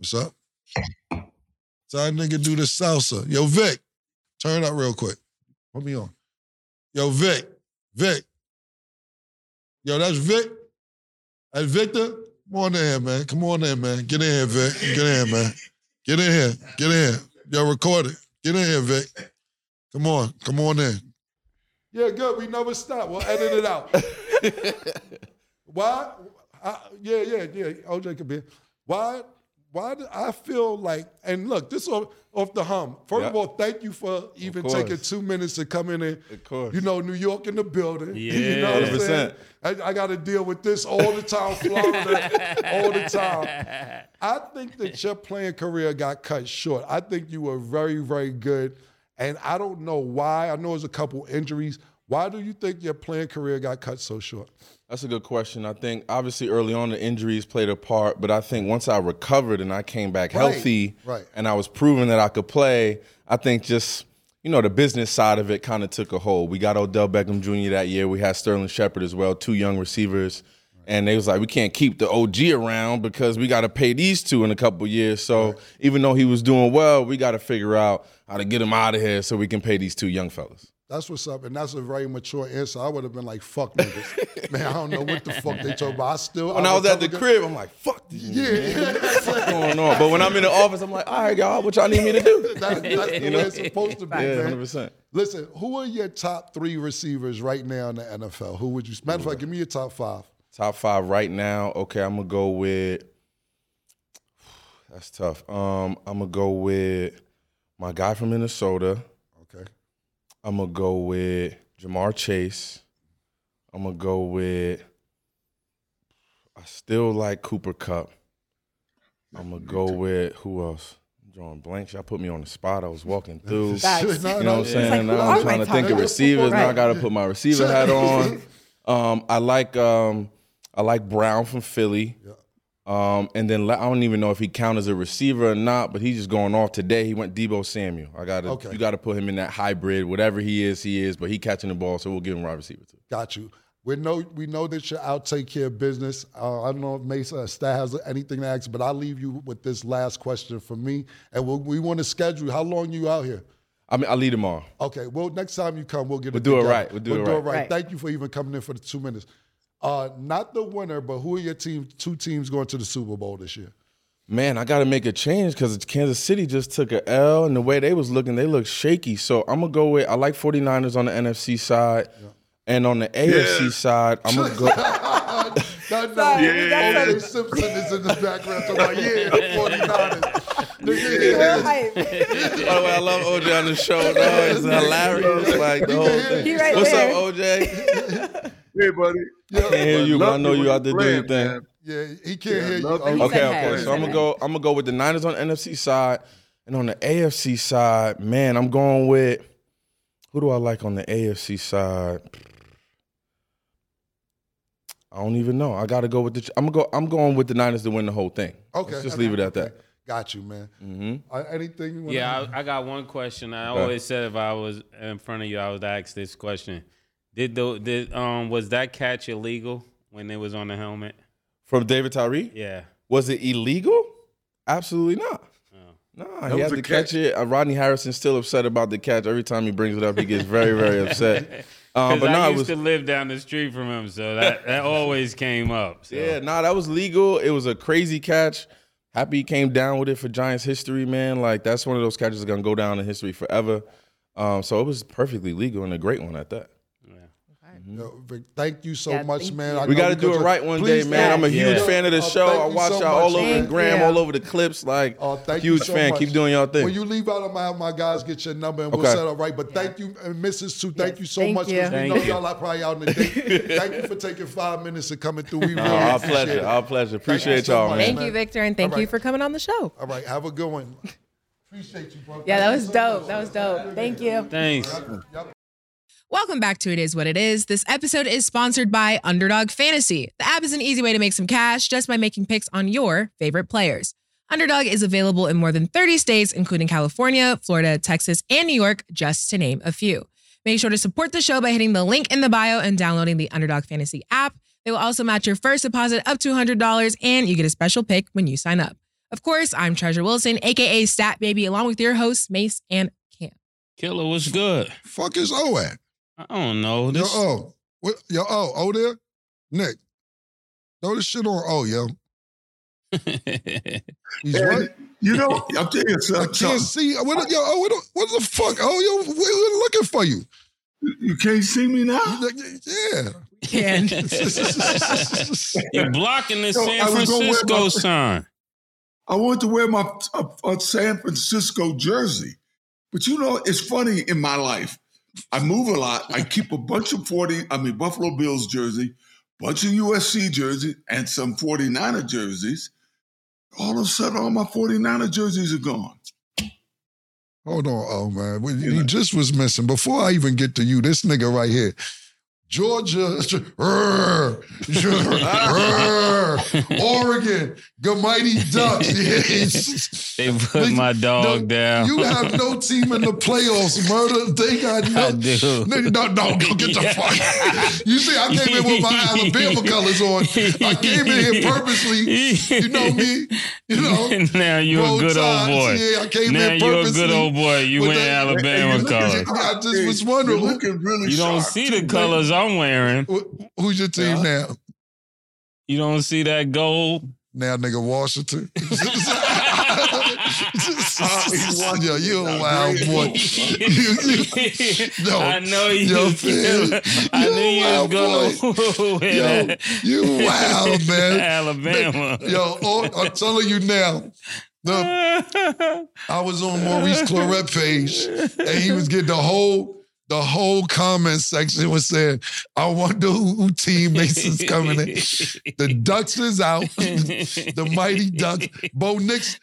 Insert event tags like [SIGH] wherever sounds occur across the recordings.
What's up? So that nigga do the salsa. Yo, Vic, turn it up real quick. Put me on. Yo, Vic, Vic. Yo, that's Vic. That's Victor. Come on in here, man. Come on in, man. Get in here, Vic. Get in here, man. Get in here. Get in here. Yo, record it. Get in here, Vic. Come on. Come on in. Yeah, good. We never stop. We'll edit it out. [LAUGHS] Why? I, yeah, yeah, yeah. OJ could be. Why? Why do I feel like? And look, this off, off the hum. First of all, thank you for even taking two minutes to come in and, Of course. you know, New York in the building. Yeah. [LAUGHS] you know what I'm 100%. saying? I, I got to deal with this all the time, [LAUGHS] Florida, all the time. I think that your playing career got cut short. I think you were very, very good. And I don't know why. I know there's a couple injuries. Why do you think your playing career got cut so short? That's a good question. I think obviously early on the injuries played a part, but I think once I recovered and I came back Right, healthy right. and I was proving that I could play, I think just you know the business side of it kind of took a hold. We got Odell Beckham Jr. that year. We had Sterling Shepard as well, two young receivers. And they was like, we can't keep the OG around because we got to pay these two in a couple years. So even though he was doing well, we got to figure out how to get him out of here so we can pay these two young fellas. That's what's up, and that's a very mature answer. I would have been like, "Fuck niggas, [LAUGHS] man. I don't know what the fuck they talking about." I still When I was at the crib, I'm like, fuck these Yeah, niggas. What's [LAUGHS] going on? But when I'm in the office, I'm like, all right, y'all, what y'all need me to do? That- that's the way it's supposed to be, Yeah, man. 100%. Listen, who are your top three receivers right now in the NFL? Who would you? Matter of fact, give me your top five. Top five right now. Okay, I'm gonna go with. [SIGHS] That's tough. Um, I'm gonna go with my guy from Minnesota. Okay. I'm gonna go with Ja'Marr Chase. I'm gonna go with. I still like Cooper Kupp. I'm gonna go with who else? I'm drawing blanks. Y'all put me on the spot. I was walking [LAUGHS] through. Facts. No, You know what I'm saying? like, now I'm trying to think of guys? receivers. Now I got to put my receiver hat on. [LAUGHS] Um, I like um, I like Brown from Philly. Um, and then I don't even know if he counts as a receiver or not, but he's just going off today. He went Deebo Samuel. I got to Okay. you got to put him in that hybrid, whatever he is, he is. But he catching the ball, so we'll give him wide receiver too. Got you. We know we know that you're out take care of business. Uh, I don't know if Mesa or Stat has anything to ask, but I'll leave you with this last question for me. And we'll, we want to schedule how long you out here. I mean, I lead them all. Okay. Well, next time you come, we'll get We'll it do it right. We'll do it right. Right. Thank you for even coming in for the two minutes. Uh, not the winner, but who are your team? Two teams going to the Super Bowl this year. Man, I got to make a change because Kansas City just took a L, and the way they was looking, they look shaky. So I'm gonna go with I like 49ers on the NFC side, and on the AFC side, I'm gonna go. [LAUGHS] No, no, Sorry, we got O.J. Simpson is in the background talking about, yeah, the [LAUGHS] 49ers. Real Nigga, hype. By the way, I love OJ on the show. Though. It's hilarious, like the whole thing. Right What's there. up, OJ? [LAUGHS] Hey, buddy. I can't hear you, but I know you out there doing your Playing, thing. man. Yeah, he can't hear you. love Oh. Okay, said okay. hey. So I'm gonna go. I'm gonna go with the Niners on the NFC side, and on the AFC side, man, I'm going with who do I like on the AFC side? I don't even know. I got to go with the. I'm gonna go. I'm going with the Niners to win the whole thing. Okay. Let's just okay, leave it at that. Got you, man. hmm Uh, anything you want Yeah, I, I got one question. I Okay. always said if I was in front of you, I would ask this question: Did the did um was that catch illegal when it was on the helmet? From David Tyree, Yeah. was it illegal? Absolutely not. Oh. No, That he had to catch catch. it. Uh, Rodney Harrison's still upset about the catch. Every time he brings it up, he gets very, very [LAUGHS] upset. Um, but no, I it used was to live down the street from him, so that, that always came up. So. Yeah, nah, that was legal. It was a crazy catch. Happy he came down with it for Giants history, man. Like that's one of those catches that's gonna go down in history forever. Um, so it was perfectly legal and a great one at that. Mm-hmm. Yo, Vic, thank you so Yeah, much, man. you. I we got to do it right one day, man. I'm a huge Yeah. fan of the Oh, show. thank I watch so y'all all over man. the gram, you. all over the clips. Like, Oh, thank you huge so fan. much. Keep doing y'all thing. When you leave out, I'm my guys get your number and we'll Okay. set up right. But thank you, and Mrs. Sue, Thank Yes, you so thank much you. because we Thank know you. y'all are probably out on the date. [LAUGHS] thank you for taking five minutes to coming through. We really our appreciate pleasure. it. Our pleasure. Thank you Appreciate y'all, man. Thank you, Victor, and thank you for coming on the show. All right, have a good one. [LAUGHS] Appreciate you, bro. Yeah, that was dope. That was dope. Thank you. Thanks. Yep. Welcome back to It Is What It Is. This episode is sponsored by Underdog Fantasy. The app is an easy way to make some cash just by making picks on your favorite players. Underdog is available in more than 30 states, including California, Florida, Texas, and New York, just to name a few. Make sure to support the show by hitting the link in the bio and downloading the Underdog Fantasy app. They will also match your first deposit up to $100, and you get a special pick when you sign up. Of course, I'm Treasure Wilson, aka Stat Baby, along with your hosts, Mace and Cam. Killer, what's good? Fuck is O at? I don't know. Yo, This, O. What? Yo, O. O there? Nick. Throw this shit on O, yo. [LAUGHS] He's And, right. You know, I'll tell you I can't see. What, yo, oh, what, the- what the fuck? Oh, yo, we- we're looking for you. You can't see me now? Yeah. And [LAUGHS] [LAUGHS] You're blocking the So, San I was gonna wear Francisco my- sign. I wanted to wear my uh, uh, San Francisco jersey. But you know, it's funny in my life. I move a lot. I keep a bunch of 40, I mean, Buffalo Bills jersey, bunch of USC jerseys, and some 49er jerseys. All of a sudden, all my 49er jerseys are gone. Hold on, oh man. You just was missing. Before I even get to you, this nigga right here. Georgia, rrr, [LAUGHS] rrr, Oregon, the Mighty ducks. [LAUGHS] they put my dog No, down. You have no team in the playoffs, murder. They got no. I do. No, no, no, go get the fuck. You see, I came in with my Alabama colors on. I came in here purposely. You know me. You know. now you're a roll good old boy. Yeah, I came now in you're a good old boy. You with wear Alabama Hey, colors. [LAUGHS] I just was wondering You're who, looking really You don't sharp, see the too, colors I'm wearing. who- who's your team now. You don't see that gold. Now, nigga, Washington. [LAUGHS] [LAUGHS] Oh, Washington. Yo, you a wild boy. [LAUGHS] You- you- yo, I know you. yo, I man, knew you was wear Yo, that. you wild, man. Alabama. Yo, oh, I'm telling you now. The, I was on Maurice Clarett page, and he was getting the whole the whole comment section was saying, "I wonder who, who team Mason's coming in." The Ducks is out. [LAUGHS] the mighty Ducks. Bo Nix,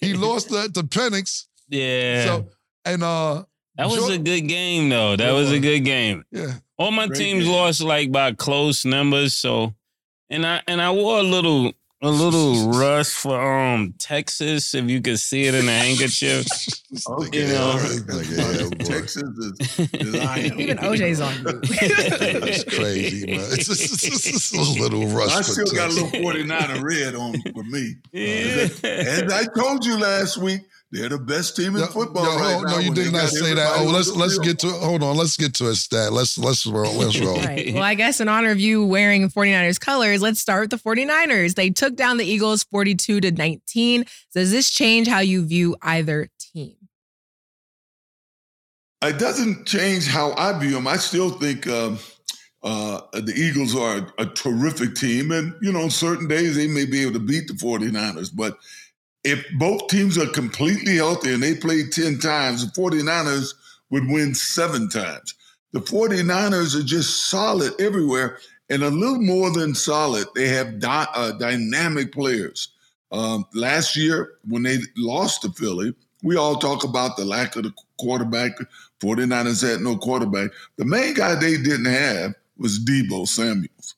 he lost that to Penix. yeah. So and uh, that was Geor- a good game, though. That was a good game. yeah, All my Great teams game. lost like by close numbers. So, and I and I wore a little a little [LAUGHS] rust for um Texas, if you could see it in the handkerchief. Okay, You know. all right. [LAUGHS] Yeah. Texas is, [LAUGHS] is Iron. even OJ's on you. it's crazy, man. It's just, it's just a little rush. I for still got a little 49 red on for me. Yeah. As I told you last week, they're the best team in Yo, football yo, right now. no, you did not say that. Oh, let's let's field. get to hold on. Let's get to a stat. Let's let's roll. [LAUGHS] Let's roll. All right. Well, I guess in honor of you wearing 49ers colors, let's start with the 49ers. They took down the Eagles 42 to 19. Does this change how you view either team? It doesn't change how I view them. I still think um, uh, the Eagles are a, a terrific team. And, you know, on certain days they may be able to beat the 49ers. But if both teams are completely healthy and they play 10 times, the 49ers would win seven times. The 49ers are just solid everywhere and a little more than solid. They have dy- uh, dynamic players. Um, last year, when they lost to Philly, we all talk about the lack of the quarterback. 49ers had no quarterback. The main guy they didn't have was Deebo Samuels.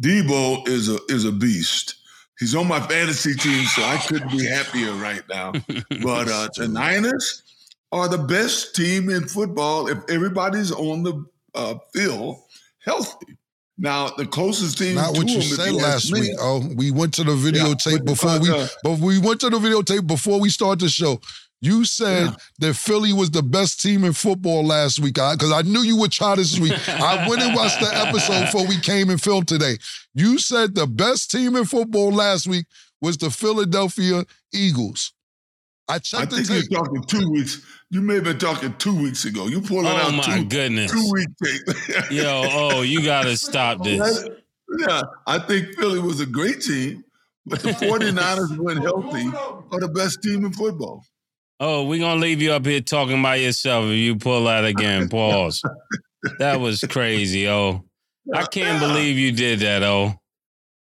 Deebo is a is a beast. He's on my fantasy team, so I couldn't be happier right now. [LAUGHS] But uh, the Niners are the best team in football if everybody's on the uh, field healthy. Now, the closest team Not to what you them, said last week. Oh, we went to the videotape but- before we, uh, but we went to the videotape before we start the show. You said Yeah. that Philly was the best team in football last week because I knew you would try this week. I went and watched the episode before we came and filmed today. You said the best team in football last week was the Philadelphia Eagles. I I checked the think tape. you're talking two weeks. You may have been talking two weeks ago. You pulling Oh out my two, goodness. two week tape. [LAUGHS] Yo, oh, you gotta stop this. yeah, I think Philly was a great team, but the [LAUGHS] 49ers, when healthy, are the best team in football. Oh, we gonna leave you up here talking by yourself if you pull that again. [LAUGHS] Pause. That was crazy, oh. I can't believe you did that, oh.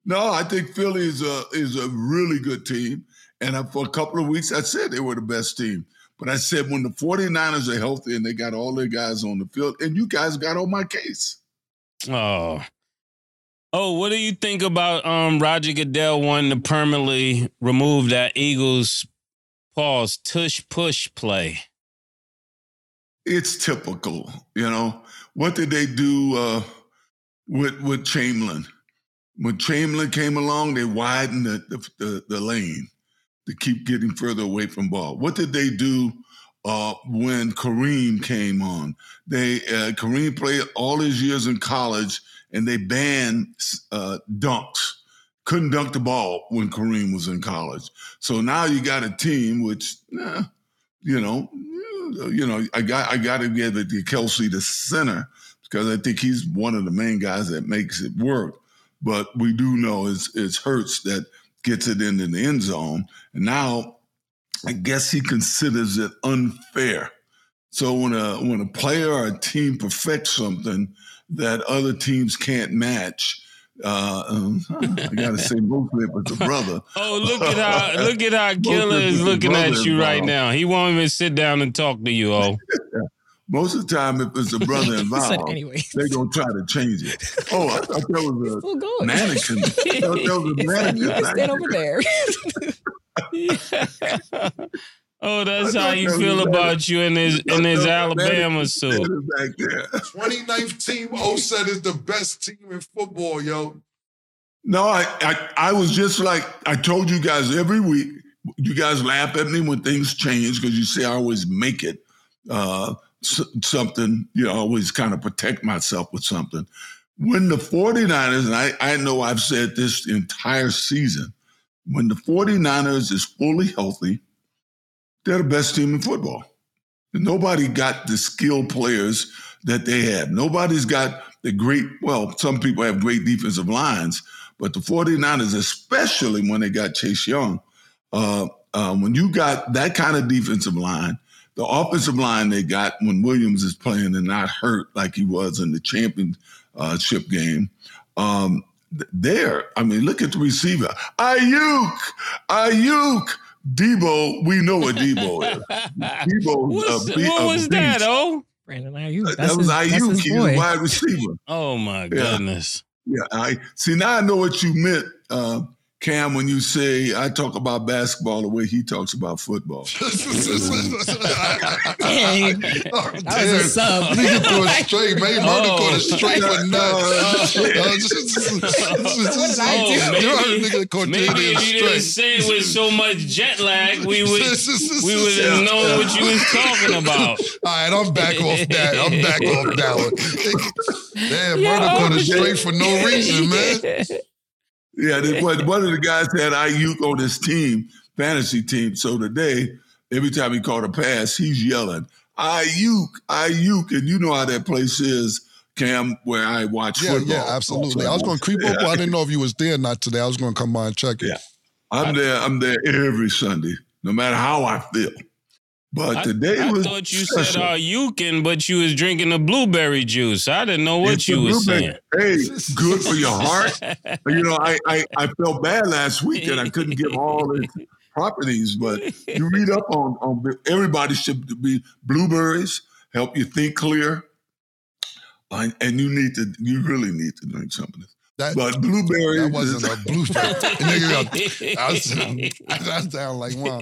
No, I think Philly is a is a really good team. And I, for a couple of weeks, I said they were the best team. But I said when the 49ers are healthy and they got all their guys on the field, and you guys got on my case. Oh. Oh, what do you think about um Roger Goodell wanting to permanently remove that Eagles pause tush push play? It's typical, you know. What did they do uh, with with Chamberlain? When Chamberlain came along, they widened the the, the, the lane. to keep getting further away from ball. What did they do uh, when Kareem came on? They uh, Kareem played all his years in college, and they banned uh, dunks. Couldn't dunk the ball when Kareem was in college. So now you got a team which, eh, you know, you know, I got I got to it to Kelce the center because I think he's one of the main guys that makes it work. But we do know it's it's Hurts that gets it into the end zone, and now I guess he considers it unfair. So when a when a player or a team perfects something that other teams can't match, uh, um, [LAUGHS] I gotta say mostly it was the brother. [LAUGHS] Oh, look at how [LAUGHS] look at how Killer is looking at you right now. He won't even sit down and talk to you. Oh, most of the time, if it's a brother involved, anyway. they're gonna try to change it. Oh, I thought that was a going. mannequin. I thought that was a You can stand over there. Oh, that's how you feel about you in his in his Alabama suit. that is Back 29th team, O said is the best team in football, yo. No, I, I I was just like I told you guys every week. You guys laugh at me when things change because you say I always make it uh, s- something. You know, I always kind of protect myself with something. When the 49ers, and I, I know I've said this the entire season, when the 49ers is fully healthy, they're the best team in football. Nobody got the skilled players that they have. Nobody's got the great, well, some people have great defensive lines, but the 49ers, especially when they got Chase Young, uh, uh, when you got that kind of defensive line, the offensive line they got when Williams is playing and not hurt like he was in the championship game, um, there, I mean, look at the receiver. Aiyuk, Aiyuk, Deebo, we know what Deebo is. [LAUGHS] Deebo, What's- a, be- what a was that? Oh, Brandon Aiyuk. That was his, that's Aiyuk. his He a wide receiver. oh my goodness. Yeah, I see. Now I know what you meant, uh, Cam, when you say I talk about basketball the way he talks about football. Dang. [LAUGHS] That was a sub. Nigga threw it straight, man. Murder Oh. caught it oh. straight with [LAUGHS] nuts. What did I do? Oh, You heard a maybe, nigga caught maybe if you didn't straight. say it with so much jet lag, we would [LAUGHS] we would have known what you was talking about. All right, I'm back off that. I'm back off that one. Damn, Yo. murder caught it straight for no reason, man. Yeah, they, [LAUGHS] one one of the guys had Aiyuk on his team, fantasy team. So today, every time he caught a pass, he's yelling, Aiyuk, Aiyuk. And you know how that place is, Cam, where I watch Yeah, football. yeah, absolutely. I was going to creep up. Yeah. I didn't know if you was there or not today. I was going to come by and check it. Yeah. I'm there. I'm there every Sunday, no matter how I feel. But I, today I was thought you special. said uh, you can, but you was drinking the blueberry juice. I didn't know what It's you a was saying. Hey, [LAUGHS] good for your heart. [LAUGHS] you know, I, I I felt bad last week and I couldn't give all the [LAUGHS] properties, but you read up on on everybody should be blueberries help you think clear, and, and you need to you really need to drink some of this. That, But blueberry. that wasn't a blueberry. [LAUGHS] Nigga, [LAUGHS] I sound, I sound like wow.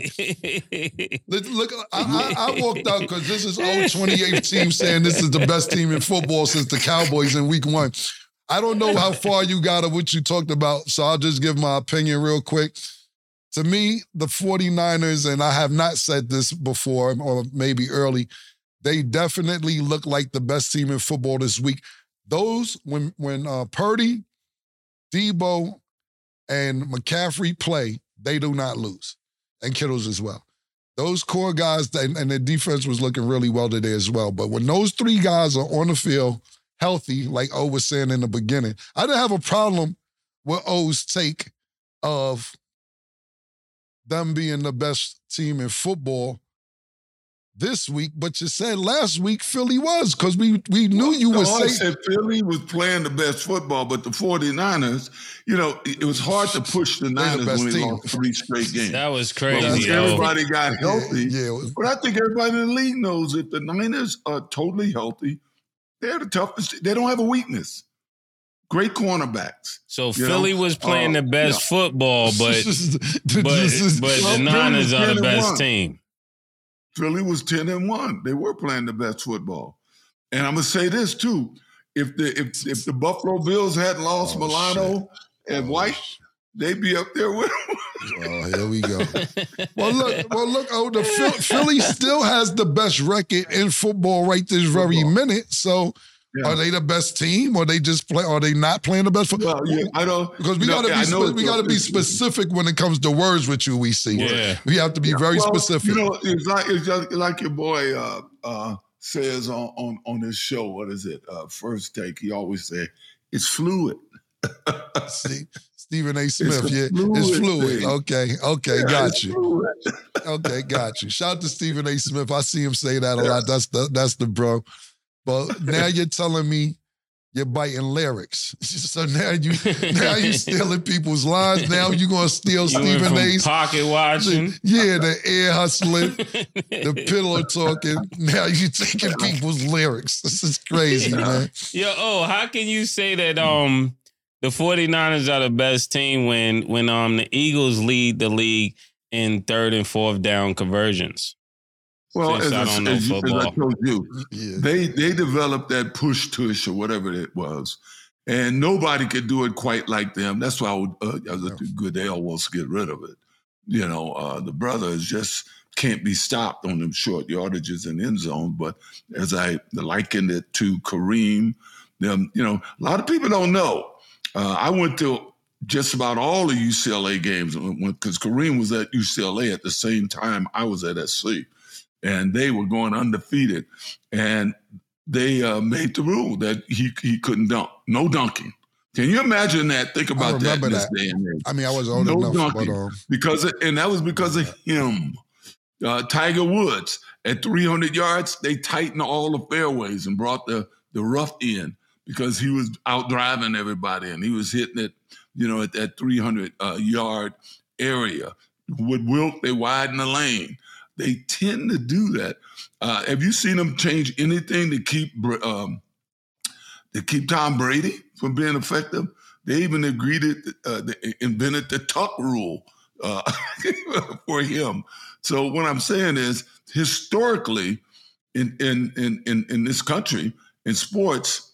Look, look I, I, I walked out because this is old 28 team saying this is the best team in football since the Cowboys in week one. I don't know how far you got of what you talked about, so I'll just give my opinion real quick. To me, the 49ers, and I have not said this before, or maybe early, they definitely look like the best team in football this week. Those, when when uh, Purdy, Deebo, and McCaffrey play, they do not lose. And Kittles as well. Those core guys, and, and their defense was looking really well today as well. But when those three guys are on the field, healthy, like O was saying in the beginning, I didn't have a problem with O's take of them being the best team in football this week. But you said last week Philly was because we we knew you No, would I say said Philly was playing the best football, but the 49ers, you know, it it was hard to push the the Niners best when they team. lost three straight [LAUGHS] games. that was crazy. yo. everybody got healthy. Yeah, yeah, was- But I think everybody in the league knows if the Niners are totally healthy, they're the toughest. They don't have a weakness. Great cornerbacks. So Philly know, was playing uh, the best football, but [LAUGHS] but but the Philly Niners are the best one. team. Philly was 10 and 1. They were playing the best football. And I'm gonna say this too. If the if if the Buffalo Bills hadn't lost Oh, Milano and Oh, White, sh- they be up there with them. Oh, here we go. [LAUGHS] Well, look, well, look. Oh, the Philly still has the best record in football right this very Football. minute. So, Yeah. are they the best team, or they just play? Are they not playing the best football? Well, yeah, I don't Because we No, gotta I be spe- we gotta be specific when it comes to words with you. We see, Yeah. we have to be very Well, specific. You know, it's like it's just like your boy uh, uh, says on, on on his show. What is it? Uh, first take. He always say it's fluid. [LAUGHS] See, Stephen A. Smith, a yeah, it's fluid fluid. thing. Okay, okay, Yeah, got you. Okay, got you. Shout out to Stephen A. Smith. I see him say that a lot. That's the that's the bro. But [LAUGHS] now you're telling me you're biting lyrics. [LAUGHS] So now you now you [LAUGHS] stealing people's lines. Now you're gonna steal You Stephen A's. pocket watching. Yeah, the air hustling, the pillow talking. Now you taking people's lyrics. This is crazy, man. Yo, oh, how can you say that um the 49ers are the best team when when um the Eagles lead the league in third and fourth down conversions? Well, Since as, I I, as, you- as I told you, Yeah. they they developed that push tush or whatever it was, and nobody could do it quite like them. That's why I would, uh, I was Goodell wants to get rid of it. You know, uh, the brothers just can't be stopped on them short yardages and end zone. But as I likened it to Kareem, them, you know, a lot of people don't know. Uh, I went to just about all the UCLA games because Kareem was at UCLA at the same time I was at SC, and they were going undefeated, and they uh, made the rule that he he couldn't dunk, no dunking. Can you imagine that? Think about that that. I mean, I was old No enough, donkey. but um, because it, and that was because of him. Uh, Tiger Woods at 300 yards, they tightened all the fairways and brought the the rough in because he was out driving everybody and he was hitting it, you know, at that 300 uh, yard area. With Wilt, they widen the lane. They tend to do that. Uh, have you seen them change anything to keep um, to keep Tom Brady from being effective? They even agreed it, uh, invented the tuck rule uh, [LAUGHS] for him. So what I'm saying is, historically, in in in in, in this country, in sports,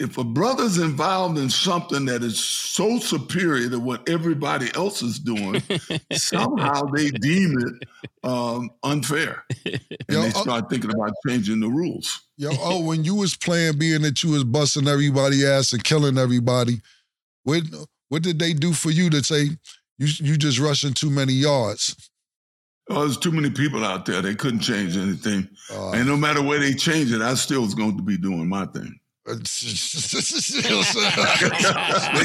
if a brother's involved in something that is so superior to what everybody else is doing, [LAUGHS] somehow they deem it um, unfair, and Yo, they uh- start thinking about changing the rules. Yo, oh, when you was playing, being that you was busting everybody ass and killing everybody, what what did they do for you to say you you just rushing too many yards? Oh, there's too many people out there. They couldn't change anything. Uh, And no matter where they change it, I still was going to be doing my thing. They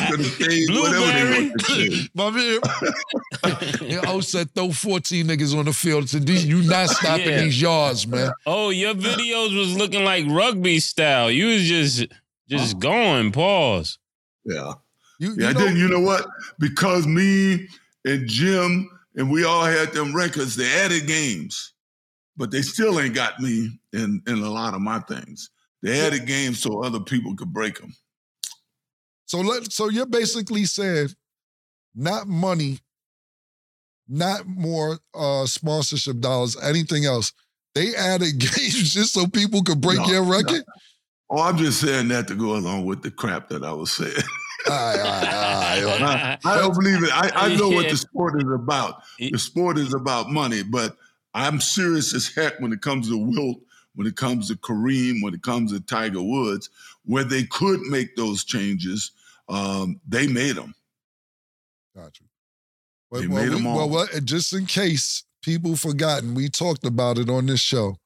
could have [LAUGHS] changed whatever they wanted to change. My man, [LAUGHS] yeah, I said throw 14 niggas on the field. So these, you not stopping Yeah. these yards, man. Oh, your videos was looking like rugby style. You was just just going. Pause. Yeah. You, Yeah, you I didn't. You know what? Because me and Jim and we all had them records, they added games, but they still ain't got me in, in a lot of my things. They added games so other people could break them. So let so you're basically saying not money, not more uh sponsorship dollars, anything else. They added [LAUGHS] games just so people could break No, your no. record. Oh, I'm just saying that to go along with the crap that I was saying. All right, all right, all right. [LAUGHS] I don't believe it. I, I know what the sport is about. The sport is about money, but I'm serious as heck when it comes to Wilt, when it comes to Kareem, when it comes to Tiger Woods, where they could make those changes. Um, they made them. Got you. They well, made we- 'em all. well, well, just in case people forgotten, we talked about it on this show.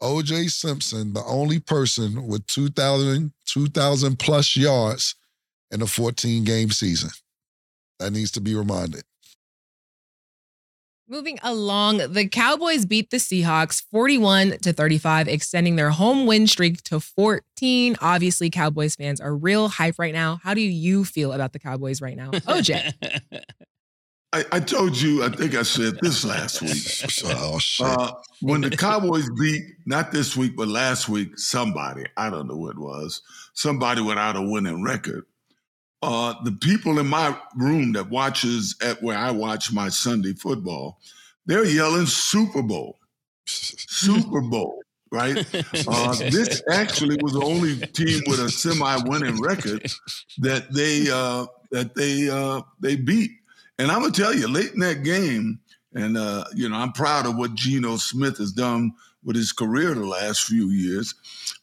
OJ Simpson, the only person with 2,000 2,000 plus yards in a 14 game season. That needs to be reminded. Moving along, the Cowboys beat the Seahawks 41 to 35, extending their home win streak to 14. Obviously, Cowboys fans are real hype right now. How do you feel about the Cowboys right now? [LAUGHS] OJ. I, I told you, I think I said this last week. [LAUGHS] Oh, shit. Uh, when the Cowboys beat, not this week, but last week, somebody, I don't know who it was, somebody without a winning record. Uh, the people in my room that watches at where I watch my Sunday football, they're yelling Super Bowl, Super [LAUGHS] Bowl, right? [LAUGHS] Uh, this actually was the only team with a semi-winning record that they uh, that they uh, they beat. And I'm gonna tell you, late in that game, and uh, you know, I'm proud of what Geno Smith has done with his career the last few years.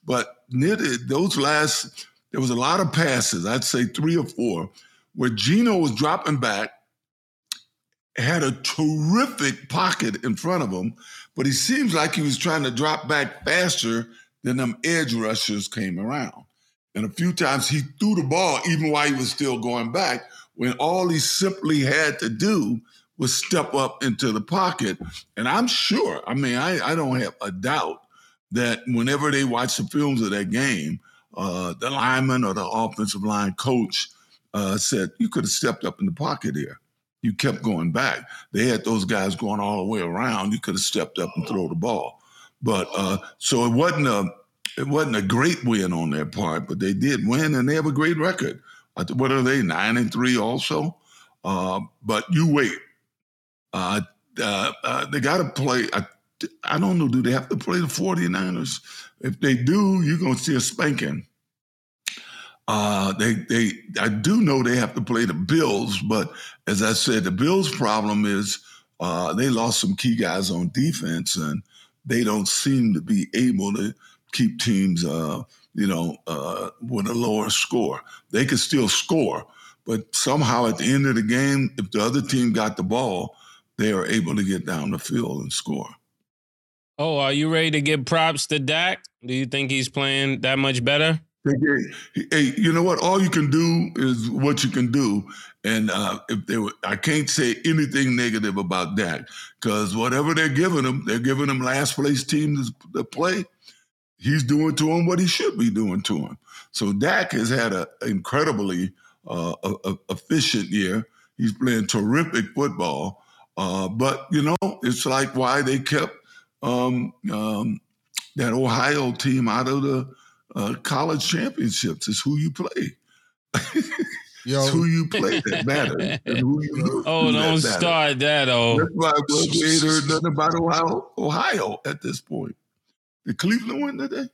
But near the, those last, there was a lot of passes. I'd say three or four, where Geno was dropping back, had a terrific pocket in front of him, but he seems like he was trying to drop back faster than them edge rushers came around. And a few times he threw the ball even while he was still going back, when all he simply had to do was step up into the pocket. And I'm sure, I mean, I, I don't have a doubt that whenever they watch the films of that game, uh, the lineman or the offensive line coach uh, said, You could have stepped up in the pocket here. You kept going back. They had those guys going all the way around. You could have stepped up and throw the ball. But uh, so it wasn't a it wasn't a great win on their part, but they did win and they have a great record. What are they? Nine and three also. Uh, but you wait. Uh, uh, uh they got to play. I, I don't know. Do they have to play the 49ers? If they do, you're gonna see a spanking. Uh, they they I do know they have to play the Bills, but as I said, the Bills' problem is uh, they lost some key guys on defense, and they don't seem to be able to keep teams, uh, you know, uh, with a lower score. They could still score, but somehow at the end of the game, if the other team got the ball, they are able to get down the field and score. Oh, are you ready to give props to Dak? Do you think he's playing that much better? Hey, you know what? All you can do is what you can do, and uh, if they were, I can't say anything negative about Dak because whatever they're giving him, they're giving him last place teams to play. He's doing to him what he should be doing to him. So Dak has had an incredibly uh, a, a efficient year. He's playing terrific football, uh, but you know it's like why they kept um, um, that Ohio team out of the uh, college championships. It's who you play. [LAUGHS] Yo. it's who you play that matters. You, [LAUGHS] oh, don't that start that. Oh, that's why we ain't heard nothing about Ohio, Ohio at this point. Did Cleveland win today?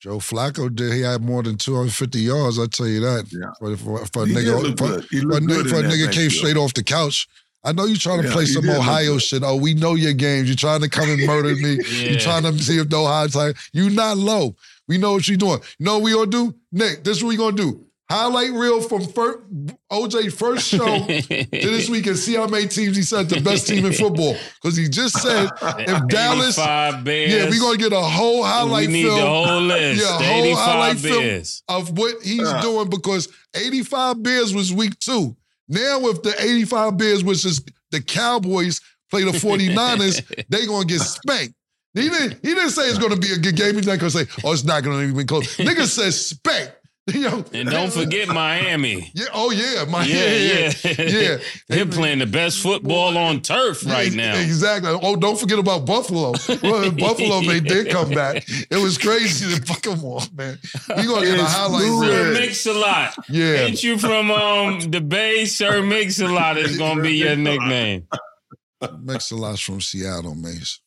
Joe Flacco did. He had more than 250 yards. I tell you that. Yeah. For, for, for a nigga, for, for, for a nigga came straight off the couch I know you're trying to yeah, play some Ohio shit. Oh, we know your games. You're trying to come and murder me. [LAUGHS] yeah. You're trying to see if the Ohio's like, you not low. We know what you're doing. You know what we gonna do? Nick, this is what we gonna do. Highlight reel from first, OJ first show to this [LAUGHS] week and see how many teams he said the best team in football. Because he just said if [LAUGHS] Dallas, Bears, yeah, we're gonna get a whole highlight we need film. The whole list. Yeah, the whole highlight Bears. film of what he's uh. doing because 85 Bears was week two. Now with the 85 Bears, which is the Cowboys play the 49ers, [LAUGHS] they gonna get spanked. He didn't, he didn't say it's gonna be a good game. He's not gonna say, oh, it's not gonna even be close. Nigga says spanked. [LAUGHS] You know, and don't forget Miami. Yeah. Oh yeah. Miami. Yeah. [LAUGHS] Yeah. Yeah. yeah. [LAUGHS] They're playing the best football on turf right now. Exactly. Oh, don't forget about Buffalo. Well, Buffalo, they did come back. It was crazy to fuck them off, man. We gonna get a highlight. Sir Mix a lot. Yeah. Ain't you from um the Bay? Sir Mix a lot is gonna be your nickname. Mix a lot's from Seattle, Mace.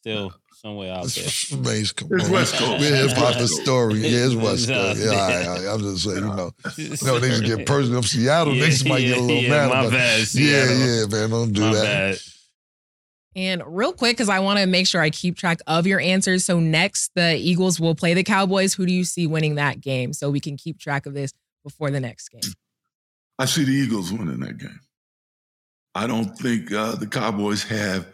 Still somewhere out there. Mace, come it's on. West Coast. We're hip hop story. Yeah, it's West Coast. Yeah, I, I, I'm just saying, you know, you know, they just get [LAUGHS] personal. From Seattle, yeah, they might get a little yeah, mad. My about bad, Yeah, yeah, man, don't do my that. Bad. And real quick, because I want to make sure I keep track of your answers. So next, the Eagles will play the Cowboys. Who do you see winning that game? So we can keep track of this before the next game. I see the Eagles winning that game. I don't think uh, the Cowboys have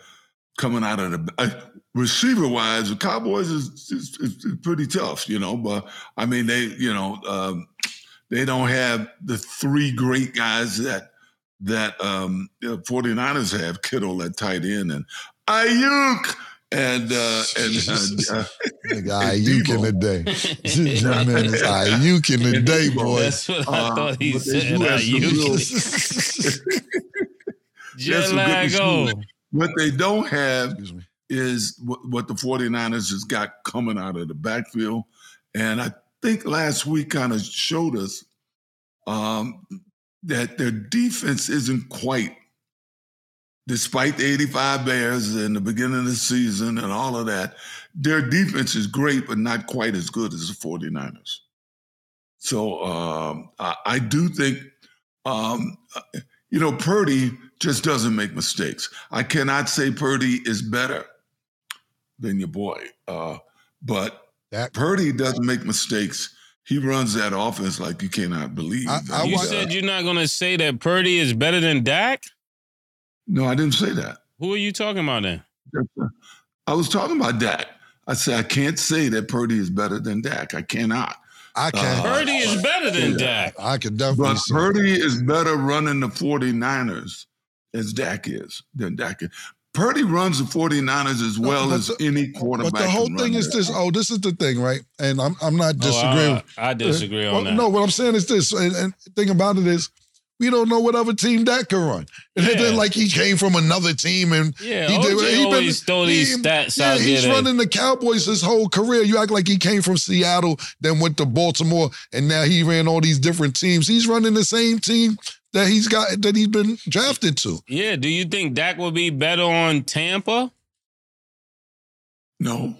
coming out of the. Uh, receiver wise, the Cowboys is, is, is, pretty tough, you know. But I mean, they you know um, they don't have the three great guys that that um, the 49ers have, Kittle at tight end and Aiyuk. And uh, and uh, [LAUGHS] uh, Aiyuk in the day, [LAUGHS] [LAUGHS] man, it's Aiyuk in the day, boy. That's what I uh, thought he said. Aiyuk. Jet lag What they don't have is what, what the 49ers has got coming out of the backfield. And I think last week kind of showed us um, that their defense isn't quite, despite the 85 Bears in the beginning of the season and all of that, their defense is great, but not quite as good as the 49ers. So um, I, I do think, um, you know, Purdy just doesn't make mistakes. I cannot say Purdy is better than your boy, uh, but Dak. Purdy doesn't make mistakes. He runs that offense like you cannot believe. I- I You wa- uh, said you're not gonna say that Purdy is better than Dak. no, I didn't say that. Who are you talking about then? I was talking about Dak. I said I can't say that Purdy is better than Dak. I cannot. I can. Uh, Purdy is better than yeah. Dak. I can definitely But say. Purdy is better running the 49ers as Dak is than Dak is. Purdy runs the 49ers as well but as the- any quarterback. But the whole can thing is this. Oh, this is the thing, right? And I'm I'm not disagreeing. Oh, I, I disagree on Well, that. No, what I'm saying is this, and, and the thing about it is, we don't know what other team that can run. And Yeah. then, like he came from another team, and Yeah, he did. OJ he been- throw these he- stats yeah, out there. He's that- running the Cowboys his whole career. You act like he came from Seattle, then went to Baltimore, and now he ran all these different teams. He's running the same team that he's got that he's been drafted to. yeah, do you think Dak would be better on Tampa? no.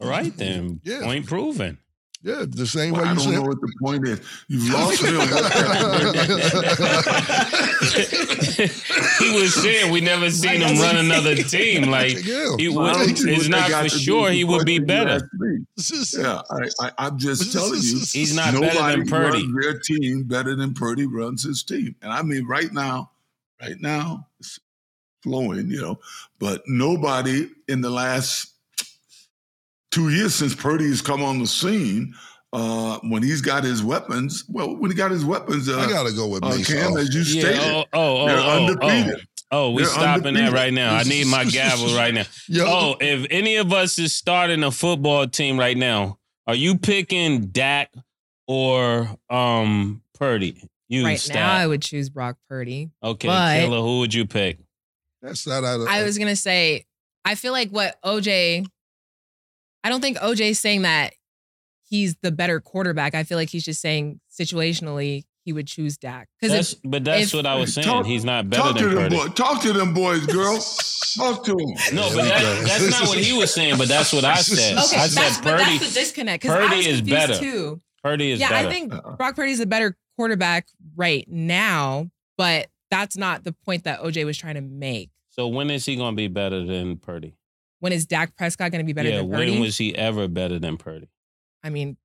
All right then, Yeah. point proven. Yeah, the same Well, way I you don't know what the point is. You've [LAUGHS] lost him. [LAUGHS] he was saying we never seen him run another team. [LAUGHS] Like yeah. he I would, don't it's not for sure he would be better. asked me. This is- Yeah, I, I, I'm just telling you. He's not better than Purdy. runs their team better than Purdy runs his team. And I mean, right now, right now, it's flowing, you know, but nobody in the last two years since Purdy has come on the scene, uh, when he's got his weapons, well, when he got his weapons, uh, I gotta go with uh, Cam, as you Yeah. stated, Oh, oh, oh, they're oh, oh. undefeated. Oh, we They're stopping that right now. I need my gavel [LAUGHS] right now. Yo, Oh, if any of us is starting a football team right now, are you picking Dak or um Purdy? You right Stat. now, I would choose Brock Purdy. Okay, but- Killer, who would you pick? that's not out of. I was gonna say, I feel like what OJ. I don't think OJ's saying that he's the better quarterback. I feel like he's just saying situationally he would choose Dak because That's, but that's if- what I was saying. Talk- He's not better Talk to than them Purdy. boys. Talk to them boys, girl. Talk to them. [LAUGHS] No, but that, that's not what he was saying. But that's what I [LAUGHS] said. okay, I that's, said but Purdy. that's the disconnect. 'cause I Purdy is better. too. Purdy is better. yeah, better. I think Uh-uh. Brock Purdy's a better quarterback right now, but that's not the point that OJ was trying to make. so. When is he going to be better than Purdy? When is Dak Prescott going to be better yeah, than Purdy? when was he ever better than Purdy? I mean,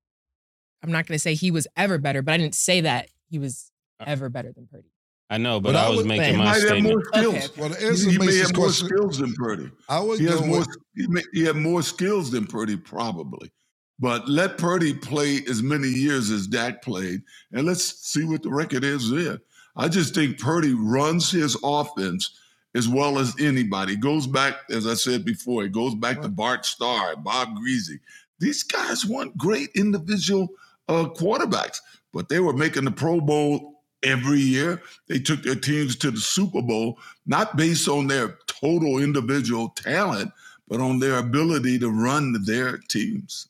I'm not going to say he was ever better, but I didn't say that he was Uh, ever better than Purdy. I know, but, But I I was would- He making my might have statement. more skills. Okay. well, the He, answer he may Mace's have more question. skills than Purdy. I would He has more. with. He, may, he had more skills than Purdy, probably. But let Purdy play as many years as Dak played, and let's see what the record is there. I just think Purdy runs his offense as well as anybody. It Goes back, as I said before, it goes back to Bart Starr, Bob Griese. These guys weren't great individual uh, quarterbacks, but they were making the Pro Bowl every year. They took their teams to the Super Bowl, not based on their total individual talent, but on their ability to run their teams.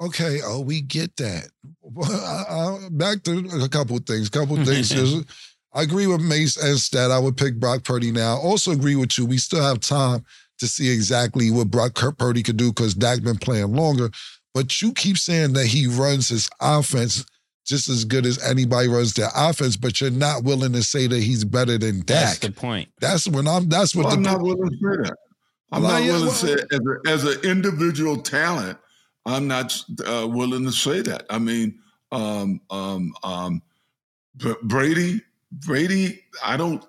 Okay, oh, we get that. [LAUGHS] Well, I, I, back to a couple of things. couple of things. [LAUGHS] There's- I agree with Mace and Stat. I would pick Brock Purdy now. Also agree with you. We still have time to see exactly what Brock Purdy could do because Dak been playing longer. But you keep saying that he runs his offense just as good as anybody runs their offense, but you're not willing to say that he's better than That's Dak. the point. That's when I'm. That's what Well, the. I'm not willing to say that. I'm Well, not willing well- to say as, a, as an individual talent. I'm not uh, willing to say that. I mean, um, um, um, Brady, Brady. I don't.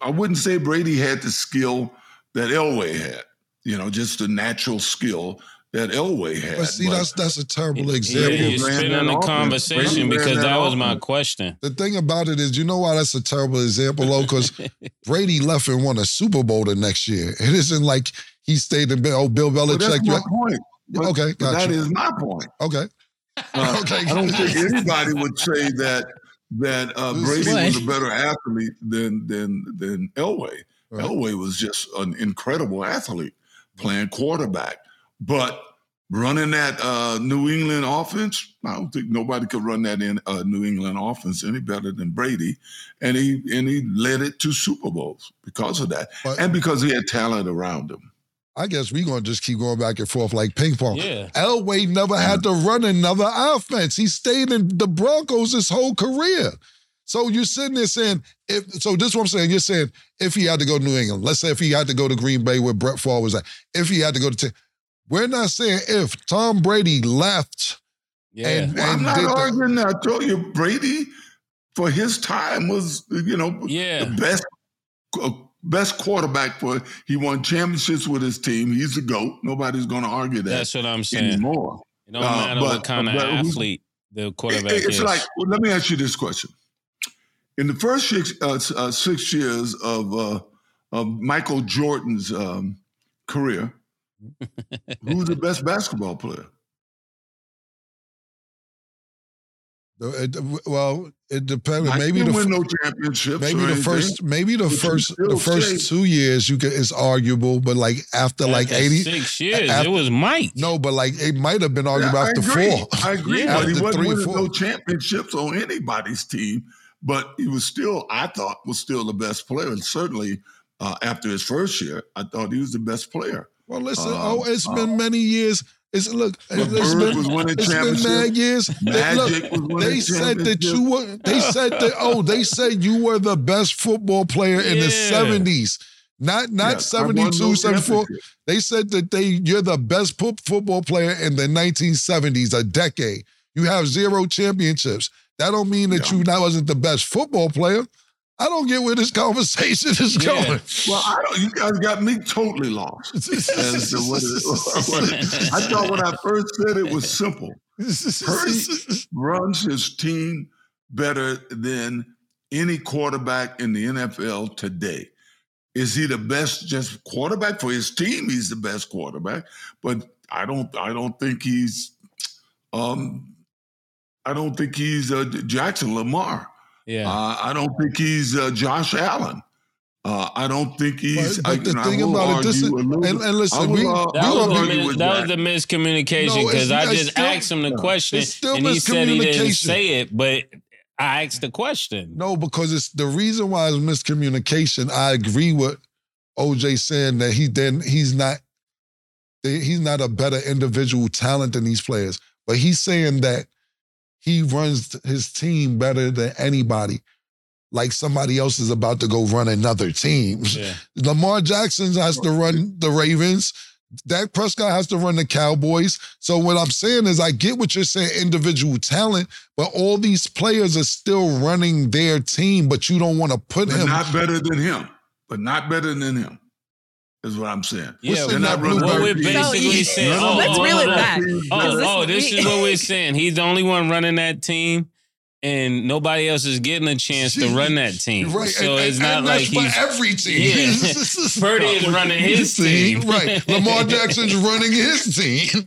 I wouldn't say Brady had the skill that Elway had. You know, just the natural skill that Elway had. but see, But- that's that's a terrible Yeah, example. you're ran spinning the conversation Brady because that that was my question. The thing about it is, you know why that's a terrible example, though? Because [LAUGHS] Brady left and won a Super Bowl the next year. It isn't like he stayed in. Oh, Bill Well, that's Belichick. my you- point. But- okay, but that gotcha. is my point. Okay, Uh, [LAUGHS] Okay. I don't think [LAUGHS] anybody would say that that uh, Brady was a better athlete than than than Elway. Right. Elway was just an incredible athlete playing quarterback, but running that uh, New England offense, I don't think nobody could run that in uh, New England offense any better than Brady, and he and he led it to Super Bowls because of that, But- and because he had talent around him. I guess we're gonna just keep going back and forth like ping pong. Yeah. Elway never had to run another offense. He stayed in the Broncos his whole career. So you're sitting there saying, if so this is what I'm saying. You're saying if he had to go to New England, let's say if he had to go to Green Bay where Brett Favre was at, if he had to go to t- we're not saying if Tom Brady left Yeah. and, Well, I'm not arguing that. I told you Brady for his time was, you know, Yeah. the best uh, best quarterback for he won championships with his team. He's a GOAT. Nobody's gonna argue that That's what I'm saying. anymore. It don't Uh, matter but- what kind of athlete the It- quarterback it's is. like well, let me ask you this question. In the first six, uh, uh, six years of uh, of Michael Jordan's um, career, [LAUGHS] who's the best basketball player? It- well, it depends. I Maybe the win no championships. maybe the anything. first maybe the But first the first say- two years you can it's arguable, but like after like After 80 six years, after- it was Mike. no, but like it might have been Yeah, arguable I after agree. four. I agree, Yeah. but he wasn't three, winning four. no championships on anybody's team. But he was still, I thought, was still the best player. And certainly uh, after his first year, I thought he was the best player. Well, listen. Um, oh, it's been many years. It's look. It's been, it's been mad years. They, look, they said that you were. They said that. Oh, they said you were the best football player in the seventies. Not not won 72, 74. They said that they you're the best fo- football player in the 1970s, a decade. You have zero championships. That don't mean that Yeah. you not wasn't the best football player. I don't get where this conversation is Yeah. going. Well, I don't, you guys got me totally lost. [LAUGHS] As to what it, what it- I thought when I first said it was simple. Purdy runs his team better than any quarterback in the NFL today. Is he the best just quarterback for his team? He's the best quarterback, but I don't. I don't think he's. Um, I don't think he's uh, Jackson Lamar. Yeah. Uh, I don't think he's uh, Josh Allen. Uh, I don't think he's. But- but the you know, thing I about it, this is- argue a little and- and listen, will, we, uh, that, was the, mis- that was the miscommunication because it's- I just still- asked him the question it's still and he said he didn't miscommunication. say it, but I asked the question. No, because it's the reason why it's miscommunication. I agree with OJ saying that he then he's not he's not a better individual talent than these players, but he's saying that he runs his team better than anybody. Like somebody else is about to go run another team. [LAUGHS] Yeah. Lamar Jackson has to run the Ravens. Dak Prescott has to run the Cowboys. So what I'm saying is, I get what you're saying, individual talent, but all these players are still running their team. But you don't want to put but him. not better than him. But not better than him. Is what I'm saying. Yeah, What's They're in not that running what we're blueberry? their team. basically So, saying. None of Oh, let's them oh, reel it oh, back. Oh, oh, this is what we're saying. He's the only one running that team, and nobody else is getting a chance to run that team. Right. So and, it's and- not and like that's he's for every team. Yeah. [LAUGHS] Purdy is running his team. right. Lamar Jackson's running his team.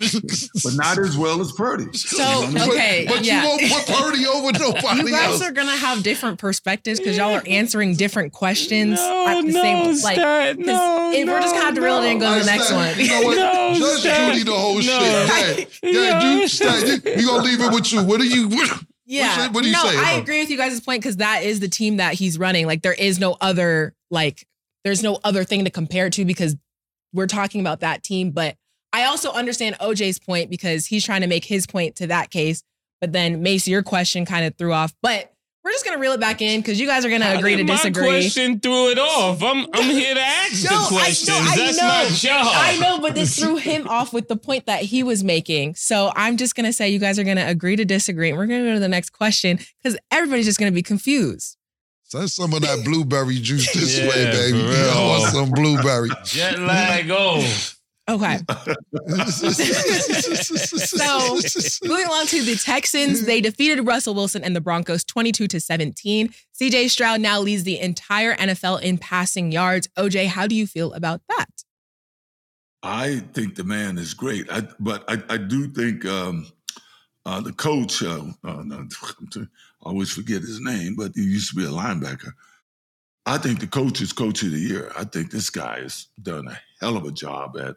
but not as well as Purdy. [LAUGHS] So But- okay, But, yeah. you won't put Purdy over nobody [LAUGHS] else. You guys else. are gonna have different perspectives because y'all are answering different questions No, at the no, same like. Stat, 'cause no, if we're just gonna have to reel it in and go to the next Stat, one. You know what? No, Judge Stat. Judy the whole No. shit. Yeah, yeah. No. You, Stat, you, we gonna leave it with you. What are you? What, Yeah. what do you no, say I about- agree with you guys' point because that is the team that he's running. Like there is no other like there's no other thing to compare to because we're talking about that team. But I also understand OJ's point because he's trying to make his point to that case. But then Mace, your question kind of threw off. But we're just gonna reel it back in because you guys are gonna How agree to did my disagree. question threw it off. I'm I'm here to ask No, the I know, questions. I That's know. my job. I know, but this threw him [LAUGHS] off with the point that he was making. So I'm just gonna say you guys are gonna agree to disagree. And we're gonna go to the next question because everybody's just gonna be confused. Send some of that blueberry juice this [LAUGHS] Yeah, way, baby. I want some blueberry. Jet lag. Oh, Okay. [LAUGHS] So moving along to the Texans, they defeated Russell Wilson and the Broncos 22 to 17. CJ Stroud now leads the entire NFL in passing yards. OJ, how do you feel about that? I think the man is great. I, but I, I do think um, uh, the coach, uh, uh, no, [LAUGHS] I always forget his name, but he used to be a linebacker. I think the coach is coach of the year. I think this guy has done a hell of a job at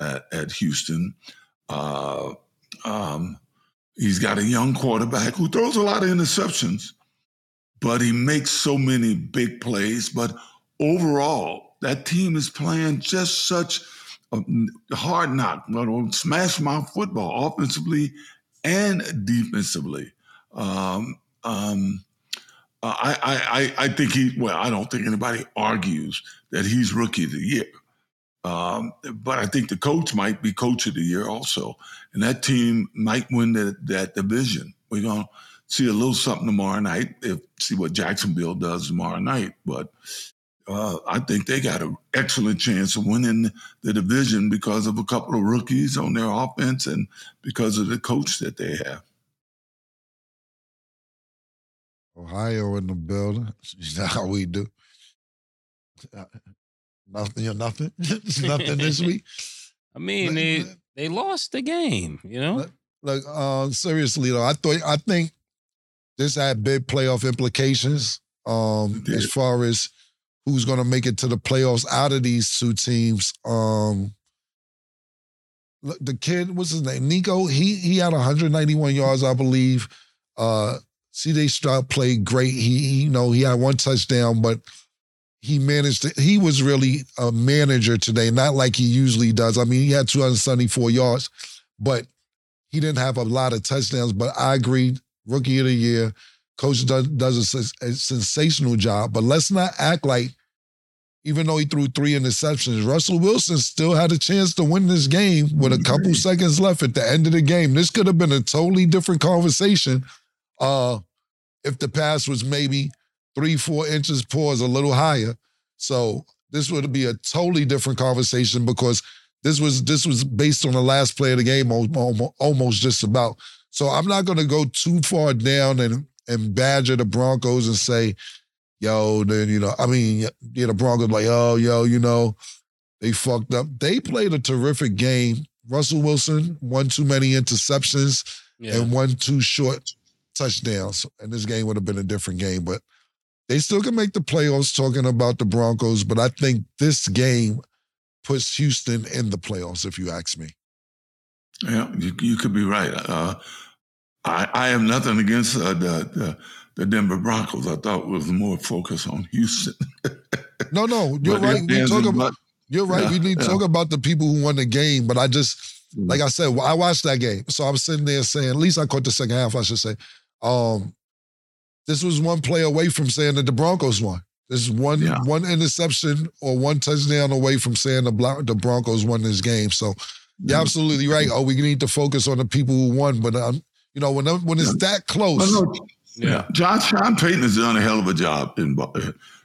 at, at Houston. Uh, um, he's got a young quarterback who throws a lot of interceptions, but he makes so many big plays. But overall, that team is playing just such a hard knock, smash mouth football, offensively and defensively. Um, um, I, I, I think he. Well, I don't think anybody argues that he's rookie of the year. Um, but I think the coach might be coach of the year also, and that team might win the, that division. We're gonna see a little something tomorrow night. If see what Jacksonville does tomorrow night, but uh, I think they got an excellent chance of winning the division because of a couple of rookies on their offense and because of the coach that they have. Ohio in the building. [LAUGHS] Is that how we do? Nothing, you nothing. [LAUGHS] nothing this [LAUGHS] week. I mean, they they lost the game. You know, like uh, seriously though, I thought I think this had big playoff implications. Um, as far as who's going to make it to the playoffs out of these two teams. Um, look, the kid, what's his name? Nico. He he had 191 yards, I believe. Uh, C.J. Stroud played great. He, he, you know, he had one touchdown, but he managed to, he was really a manager today, not like he usually does. I mean, he had 274 yards, but he didn't have a lot of touchdowns. But I agree, rookie of the year. Coach does, does a, a sensational job, but let's not act like even though he threw three interceptions, Russell Wilson still had a chance to win this game with a couple seconds left at the end of the game. This could have been a totally different conversation uh, if the pass was maybe three, four inches pause a little higher. So this would be a totally different conversation because this was this was based on the last play of the game, almost just about. So I'm not going to go too far down and and badger the Broncos and say, yo, then you know, I mean, yeah, the Broncos like, oh, yo, you know, they fucked up. They played a terrific game. Russell Wilson won too many interceptions yeah. and one too short touchdowns, and this game would have been a different game. But they still can make the playoffs. Talking about the Broncos, but I think this game puts Houston in the playoffs. If you ask me. Yeah, you, you could be right. Uh, I, I have nothing against uh, the, the, the Denver Broncos. I thought was more focused on Houston. [LAUGHS] no, no, you're but right. We talk about, you're right. Yeah, we need to yeah. talk about the people who won the game, but I just mm-hmm. like I said, I watched that game, so I'm sitting there saying, at least I caught the second half. I should say, um, this was one play away from saying that the Broncos won. This is one yeah. one interception or one touchdown away from saying the the Broncos won this game. So you're mm-hmm. absolutely right. Oh, we need to focus on the people who won, but um, you know when when it's that close. yeah, John Sean Payton has done a hell of a job in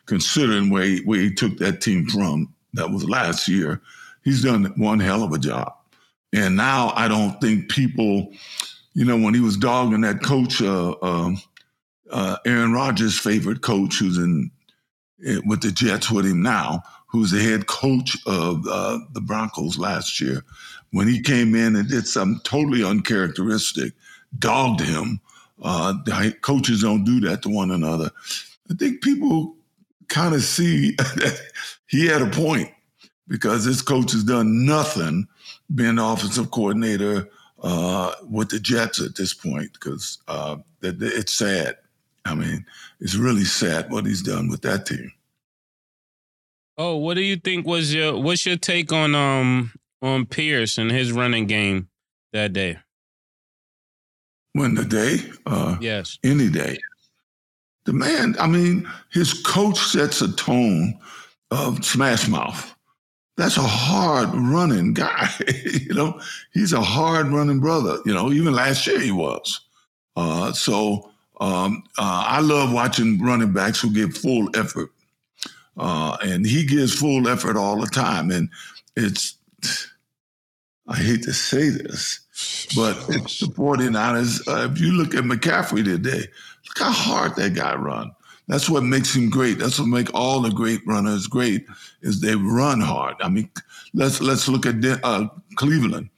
considering where he, where he took that team from. That was last year. He's done one hell of a job, and now I don't think people you know, when he was dogging that coach, uh, uh, uh, Aaron Rodgers' favorite coach, who's in eh, with the Jets with him now, who's the head coach of uh, the Broncos last year, when he came in and did something totally uncharacteristic, dogged him. Uh, coaches don't do that to one another. I think people kind of see that [LAUGHS] he had a point because this coach has done nothing being the offensive coordinator uh, with the Jets at this point because uh, it's sad. I mean, it's really sad what he's done with that team. Oh, what do you think was your what's your take on um on Pierce and his running game that day? When the day? Uh, yes. Any day. The man, I mean, his coach sets a tone of smash mouth that's a hard running guy. [LAUGHS] you know, he's a hard running brother. You know, even last year he was. Uh, so um, uh, I love watching running backs who give full effort. Uh, and he gives full effort all the time. And it's, I hate to say this, but it's the 49ers. Uh, if you look at McCaffrey today, look how hard that guy run. That's what makes him great. That's what make all the great runners great is they run hard. I mean, let's let's look at uh, Cleveland.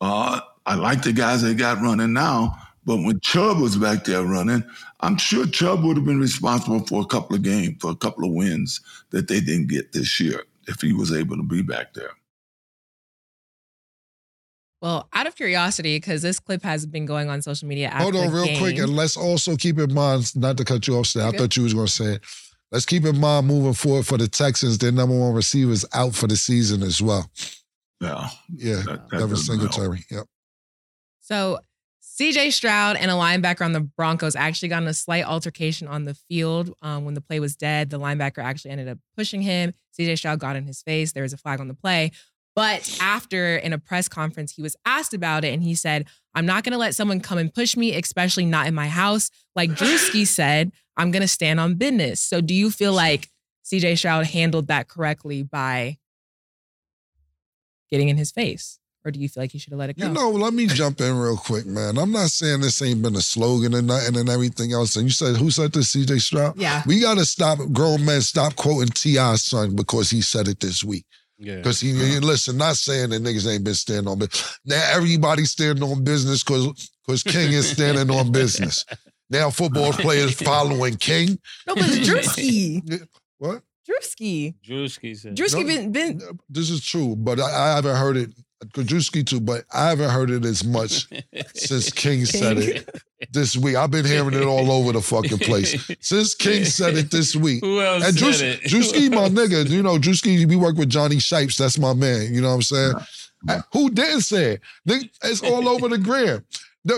Uh, I like the guys they got running now, but when Chubb was back there running, I'm sure Chubb would have been responsible for a couple of games, for a couple of wins that they didn't get this year if he was able to be back there. Well, out of curiosity, because this clip has been going on social media. Hold on, real game. quick, and let's also keep in mind, not to cut you off, Stan, I thought you was going to say it. Let's keep in mind moving forward for the Texans, their number one receiver is out for the season as well. Yeah. Yeah, That- that Devin doesn't help. Singletary. Yep. So CJ Stroud and a linebacker on the Broncos actually got in a slight altercation on the field. Um, when the play was dead, the linebacker actually ended up pushing him. CJ Stroud got in his face. There was a flag on the play. But after in a press conference, he was asked about it and he said, I'm not going to let someone come and push me, especially not in my house. Like Drewski [LAUGHS] said, I'm going to stand on business. So do you feel like CJ Stroud handled that correctly by getting in his face? Or do you feel like he should have let it go? You know, let me jump in real quick, man. I'm not saying this ain't been a slogan and nothing and everything else. And you said, who said this, CJ Stroud? yeah. We got to stop, grown men, stop quoting T.I.'s son because he said it this week. Yeah. Because he, he- listen, not saying that niggas ain't been standing on business. Now everybody's standing on business because because King is standing on business. [LAUGHS] Now football players [LAUGHS] following King. No, but Drewski. [LAUGHS] What? Drewski. Drewski said. Drewski No. been been This is true, but I, I haven't heard it. Kajewski too, but I haven't heard it as much since King said it this week. I've been hearing it all over the fucking place since King said it this week. Who else And said Drews, it? Drewski, my nigga, you know, Drewski, we work with Johnny Shipes. That's my man. You know what I'm saying? Uh, Who didn't say it? It's all over the gram.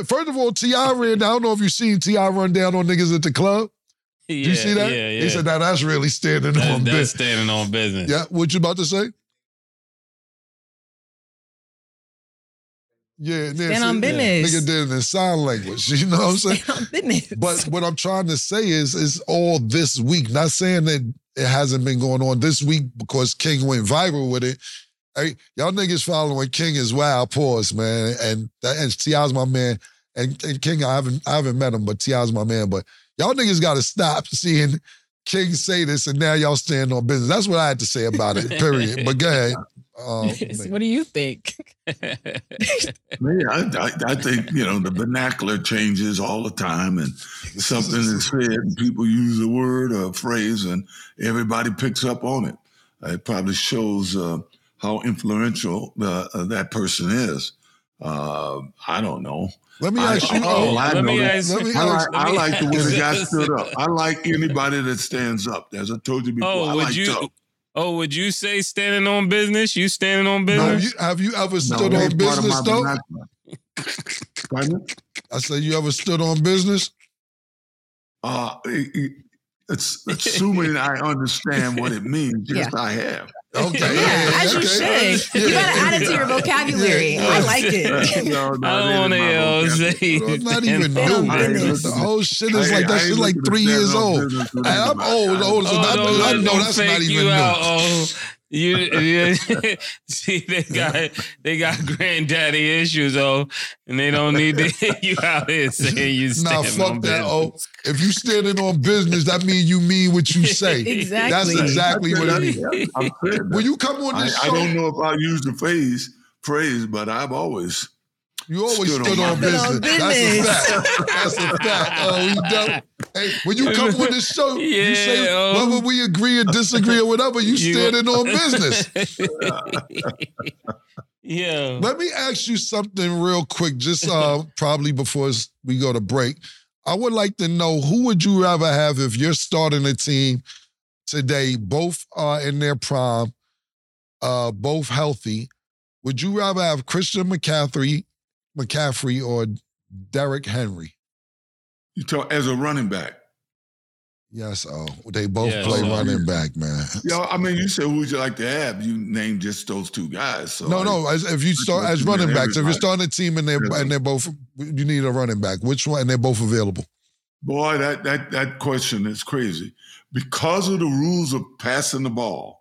First of all, T.I. ran down. I don't know if you've seen T.I. run down on niggas at the club. yeah, Did you see that? Yeah, yeah. He said, now that's really standing That- on that's business. standing on business. Yeah, what you about to say? Yeah, Stand see, on business. Nigga did it in sign language. [LAUGHS] You know what I'm saying? stand on business. But what I'm trying to say is, is all this week. Not saying that it hasn't been going on this week because King went viral with it. Hey, y'all niggas following King is wild. Pause, man. And that and T.I.'s my man. And, and King, I haven't I haven't met him, but T.I.'s my man. But y'all niggas got to stop [LAUGHS] seeing King say this, and now y'all stand on business. That's what I had to say about it. Period. But go ahead. [LAUGHS] Um, what do you think? [LAUGHS] Me, I, I, I think you know the vernacular changes all the time, and something is said, and people use a word or a phrase, and everybody picks up on it. It probably shows uh, how influential uh, uh, that person is. Uh, I don't know. let me I- ask you. oh, I let know me ask. Let me I ask- like, I like the way the guy stood up. I like anybody that stands up. As I told you before, I Oh, would like you? tough. Oh, would you say standing on business? You standing on Have business? you, have you ever stood it on ain't part of business though? vernacular. Pardon me? I said you ever stood on business? Uh, it- it- it's assuming I understand what it means. [LAUGHS] Yes, I have. Okay. yeah, as you okay. should. [LAUGHS] You gotta add it to your vocabulary. Yeah. I like it. [LAUGHS] No, no, I don't want to ain't hear my Jose. vocabulary. Well, it's not even Stand [LAUGHS] on new. Oh, business. The whole shit is I- like I that ain't shit like three years old. business with And I'm old, I- old, so Oh, I, don't I know that's not even you new. Out. You, [LAUGHS] you [LAUGHS] see, they got they got [LAUGHS] granddaddy issues, oh, and they don't need to hit you out here saying you Nah, standing fuck on that. Oh, if you standing on business, that means you mean what you say. Exactly. That's exactly what it means. I'm saying. When you come on I, this I show, don't know if I use the phrase phrase, but I've always you always Stood stood on on my business. business. That's a fact. That's a fact. Oh, we don't. Hey, when you come on this show, you say oh. whether we agree or disagree or whatever, you You- standing on [LAUGHS] business. yeah. Let me ask you something real quick, just uh, [LAUGHS] probably before we go to break. I would like to know who would you rather have if you're starting a team today, both are in their prime, uh, both healthy. Would you rather have Christian McCaffrey, McCaffrey or Derrick Henry? You talk as a running back. Yes, oh, they both Yeah, play so- running back, man. Yeah, I mean, you said who would you like to have? You named just those two guys. So No, I- no. As, if you start as running backs, if you're everybody. starting a team and they're and they're both, you need a running back. Which one? And they're both available. Boy, that that that question is crazy. Because of the rules of passing the ball,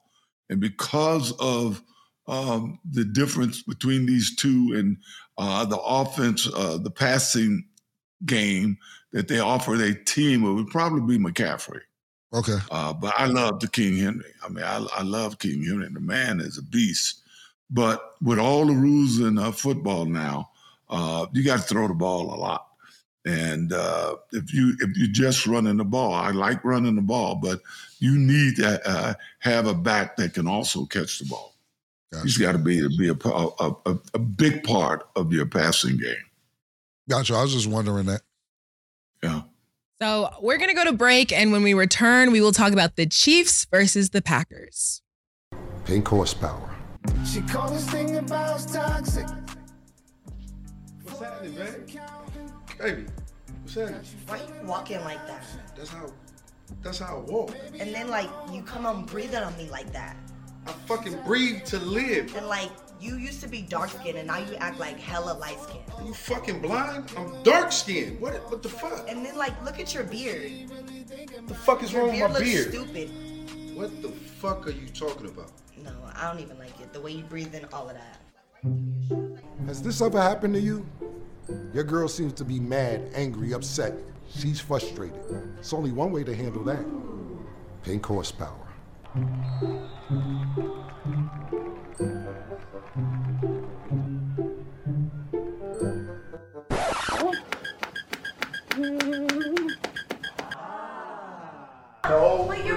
and because of um, the difference between these two and uh, the offense, uh, the passing game that they offer their team, it would probably be McCaffrey. Okay. Uh, but I love the King Henry. I mean, I, I love King Henry. The man is a beast. But with all the rules in uh, football now, uh, you got to throw the ball a lot. And uh, if you if you're just running the ball, I like running the ball, but you need to uh, have a back that can also catch the ball. Gotcha. He's got to be be a, a, a, a big part of your passing game. Gotcha. I was just wondering that. Yeah. So we're gonna go to break, and when we return, we will talk about the Chiefs versus the Packers. Pink horsepower, She called this thing about toxic. What's happening, baby? Baby, what's happening? Why you walking like that? That's how. That's how I walk. And then like you come on breathing on me like that. I fucking breathe to live. And like you used to be dark skinned and now you act like hella light skinned. Are you fucking blind? I'm dark skinned. What? What the fuck? And then like look at your beard. What the fuck is Your wrong beard with my looks beard? stupid. What the fuck are you talking about? No, I don't even like it. The way you breathe in all of that. Has this ever happened to you? Your girl seems to be mad, angry, upset. She's frustrated. It's only one way to handle that pink horsepower.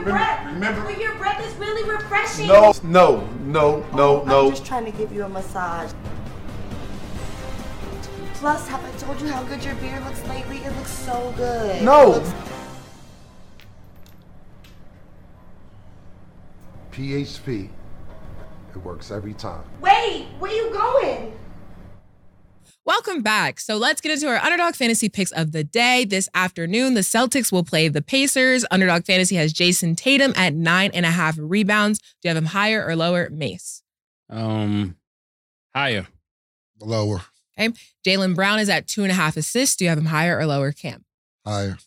Your remember- breath, Remember? but your breath is really refreshing. No, no, no, no, no. I'm just trying to give you a massage. Plus, have I told you how good your beard looks lately? It looks so good. No. PHP. It works every time. Wait, where are you going? Welcome back. So let's get into our underdog fantasy picks of the day. This afternoon, the Celtics will play the Pacers. Underdog fantasy has Jayson Tatum at nine and a half rebounds. Do you have him higher or lower? Mace. Um, higher. Lower. Okay. Jaylen Brown is at two and a half assists. Do you have him higher or lower? Cam. Higher.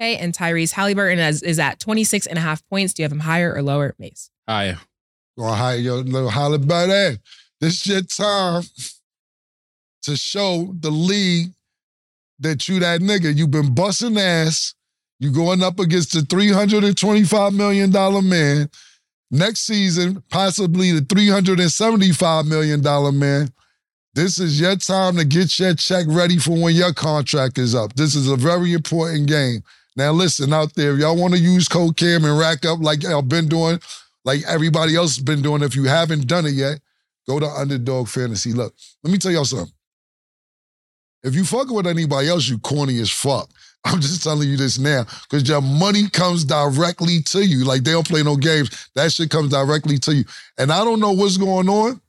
Okay. And Tyrese Halliburton is, is at 26 and a half points. Do you have him higher or lower? Mace. Higher. Gonna hire your little Halliburton. This your time to show the league that you that nigga. You've been busting ass. You going up against the $325 million man. Next season, possibly the $375 million man. This is your time to get your check ready for when your contract is up. This is a very important game. Now, listen out there, y'all want to use Code Cam and rack up like y'all been doing, like everybody else has been doing, if you haven't done it yet, go to Underdog Fantasy. Look, let me tell y'all something. If you fucking with anybody else, you corny as fuck. [LAUGHS] I'm just telling you this now because your money comes directly to you. Like they don't play no games. That shit comes directly to you. And I don't know what's going on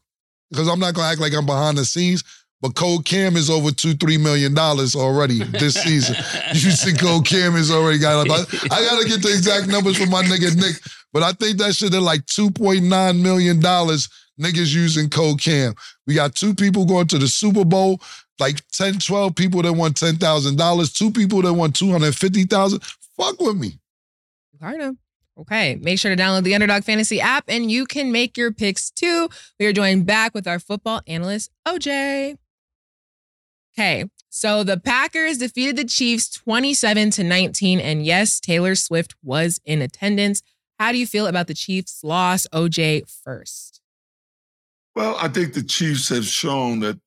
because I'm not gonna act like I'm behind the scenes. But Code Cam is over two, three million dollars already this season. [LAUGHS] you see, Code Cam is already got. About, I gotta get the exact numbers from my nigga Nick, but I think that shit at like two point nine million dollars. Niggas using Code Cam. We got two people going to the Super Bowl. Like 10, 12 people that won ten thousand dollars. Two people that won two hundred fifty thousand. Fuck with me. Kind of. Okay. Make sure to download the Underdog Fantasy app and you can make your picks too. We are joined back with our football analyst, OJ. Okay. So the Packers defeated the Chiefs 27 to 19. And yes, Taylor Swift was in attendance. How do you feel about the Chiefs' loss, OJ, first? Well, I think the Chiefs have shown that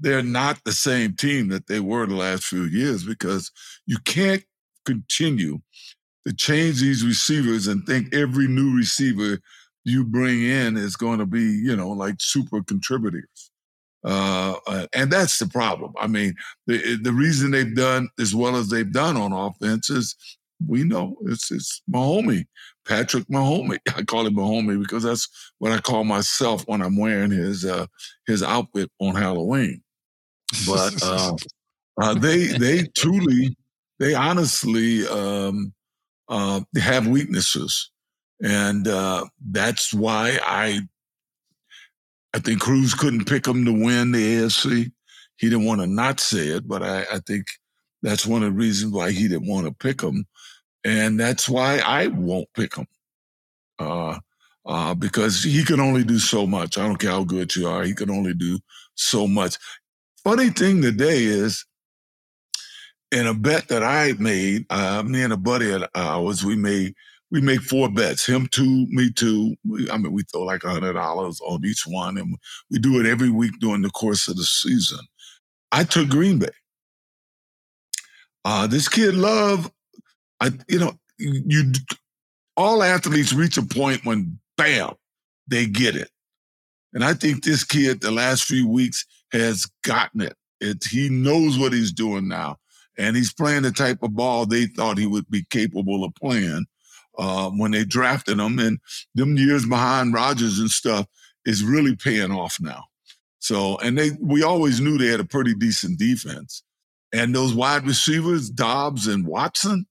they're not the same team that they were the last few years because you can't continue to change these receivers and think every new receiver you bring in is going to be, you know, like super contributors. Uh, uh, and that's the problem. I mean, the the reason they've done as well as they've done on offense is we know it's it's Mahomey, Patrick Mahomey. [LAUGHS] I call him Mahomey because that's what I call myself when I'm wearing his uh, his outfit on Halloween. But [LAUGHS] uh, uh, they they truly they honestly um, uh, have weaknesses, and uh, that's why I I think Cruz couldn't pick them to win the AFC. He didn't want to not say it, but I, I think that's one of the reasons why he didn't want to pick them, and that's why I won't pick him. Uh, uh, because he can only do so much. I don't care how good you are; he can only do so much. Funny thing today is, in a bet that I made, uh, me and a buddy of ours, we made we make four bets. Him two, me two. We, I mean, we throw like hundred dollars on each one, and we do it every week during the course of the season. I took Green Bay. Uh, this kid Love, I you know you, all athletes reach a point when bam they get it, and I think this kid the last few weeks has gotten it. It he knows what he's doing now, and he's playing the type of ball they thought he would be capable of playing uh, when they drafted him. And them years behind Rodgers and stuff, is really paying off now. So, and they we always knew they had a pretty decent defense. And those wide receivers, Doubs and Watson,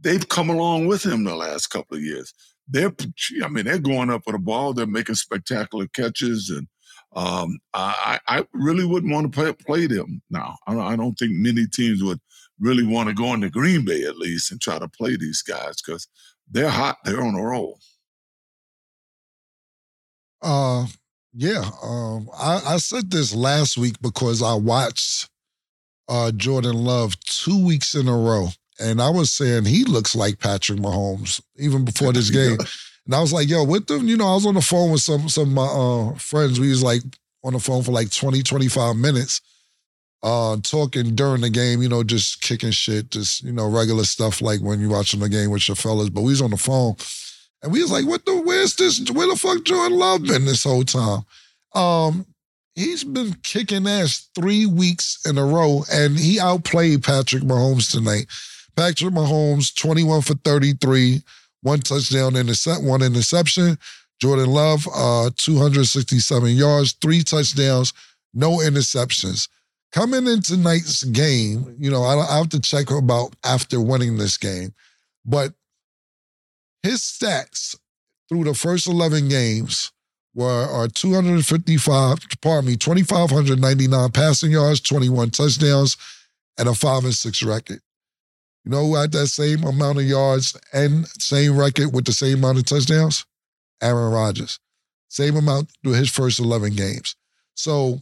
they've come along with him the last couple of years. They're, I mean, they're going up with the ball. They're making spectacular catches, and um, I, I really wouldn't want to play, play them now. I don't, I don't think many teams would really want to go into Green Bay at least and try to play these guys because they're hot. They're on a roll. Uh, yeah. Um, I, I said this last week because I watched uh, Jordan Love two weeks in a row, and I was saying he looks like Patrick Mahomes even before this [LAUGHS] game. And I was like, yo, with them, you know, I was on the phone with some some of my uh, friends. We was like on the phone for like 20, 25 minutes, uh, talking during the game, you know, just kicking shit, just, you know, regular stuff like when you're watching the game with your fellas. But we was on the phone and we was like, what the, where's this, where the fuck Jordan Love been this whole time? Um, he's been kicking ass three weeks in a row and he outplayed Patrick Mahomes tonight. Patrick Mahomes, 21 for 33, one touchdown, intercept, one interception. Jordan Love, uh, 267 yards, three touchdowns, no interceptions. Coming in tonight's game, you know, I, I have to check about after winning this game, but his stats through the first 11 games were are 255, pardon me, 2,599 passing yards, 21 touchdowns, and a five and six record. You know who had that same amount of yards and same record with the same amount of touchdowns? Aaron Rodgers. Same amount through his first 11 games. So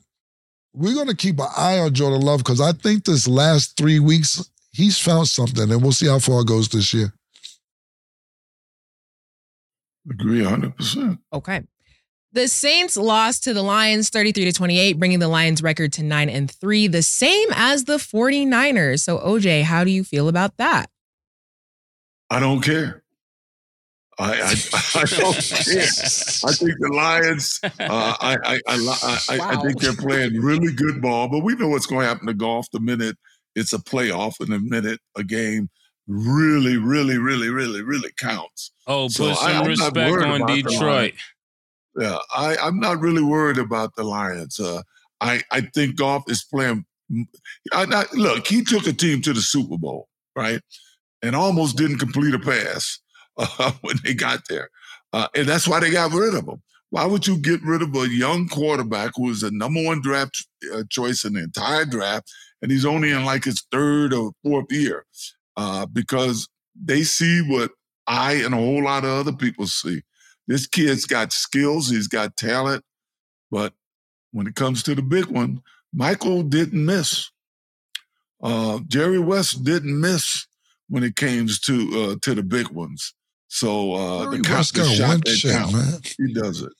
we're going to keep an eye on Jordan Love because I think this last three weeks, he's found something, and we'll see how far it goes this year. Agree 100%. Okay. The Saints lost to the Lions 33 to 28, bringing the Lions record to 9 and 3, the same as the 49ers. So, OJ, how do you feel about that? I don't care. I, I, I don't [LAUGHS] care. I think the Lions. Uh, I, I, I, I, I think they're playing really good ball, but we know what's going to happen to Goff the minute it's a playoff and the minute a game really, really, really, really, really counts. Oh, So put I- some I'm not respect on about the Detroit. Yeah, I, I'm not really worried about the Lions. Uh, I, I think Goff is playing. I, I, look, he took a team to the Super Bowl, right, and almost didn't complete a pass [LAUGHS] uh, when they got there, uh, and that's why they got rid of him. Why would you get rid of a young quarterback who was the number one draft uh, choice in the entire draft, and he's only in like his third or fourth year? Uh, because they see what I and a whole lot of other people see. This kid's got skills, he's got talent, but when it comes to the big one, Michael didn't miss. Uh, Jerry West didn't miss when it came to uh, to the big ones. So uh, Jerry the, West got shot one chip, count, man. he does it.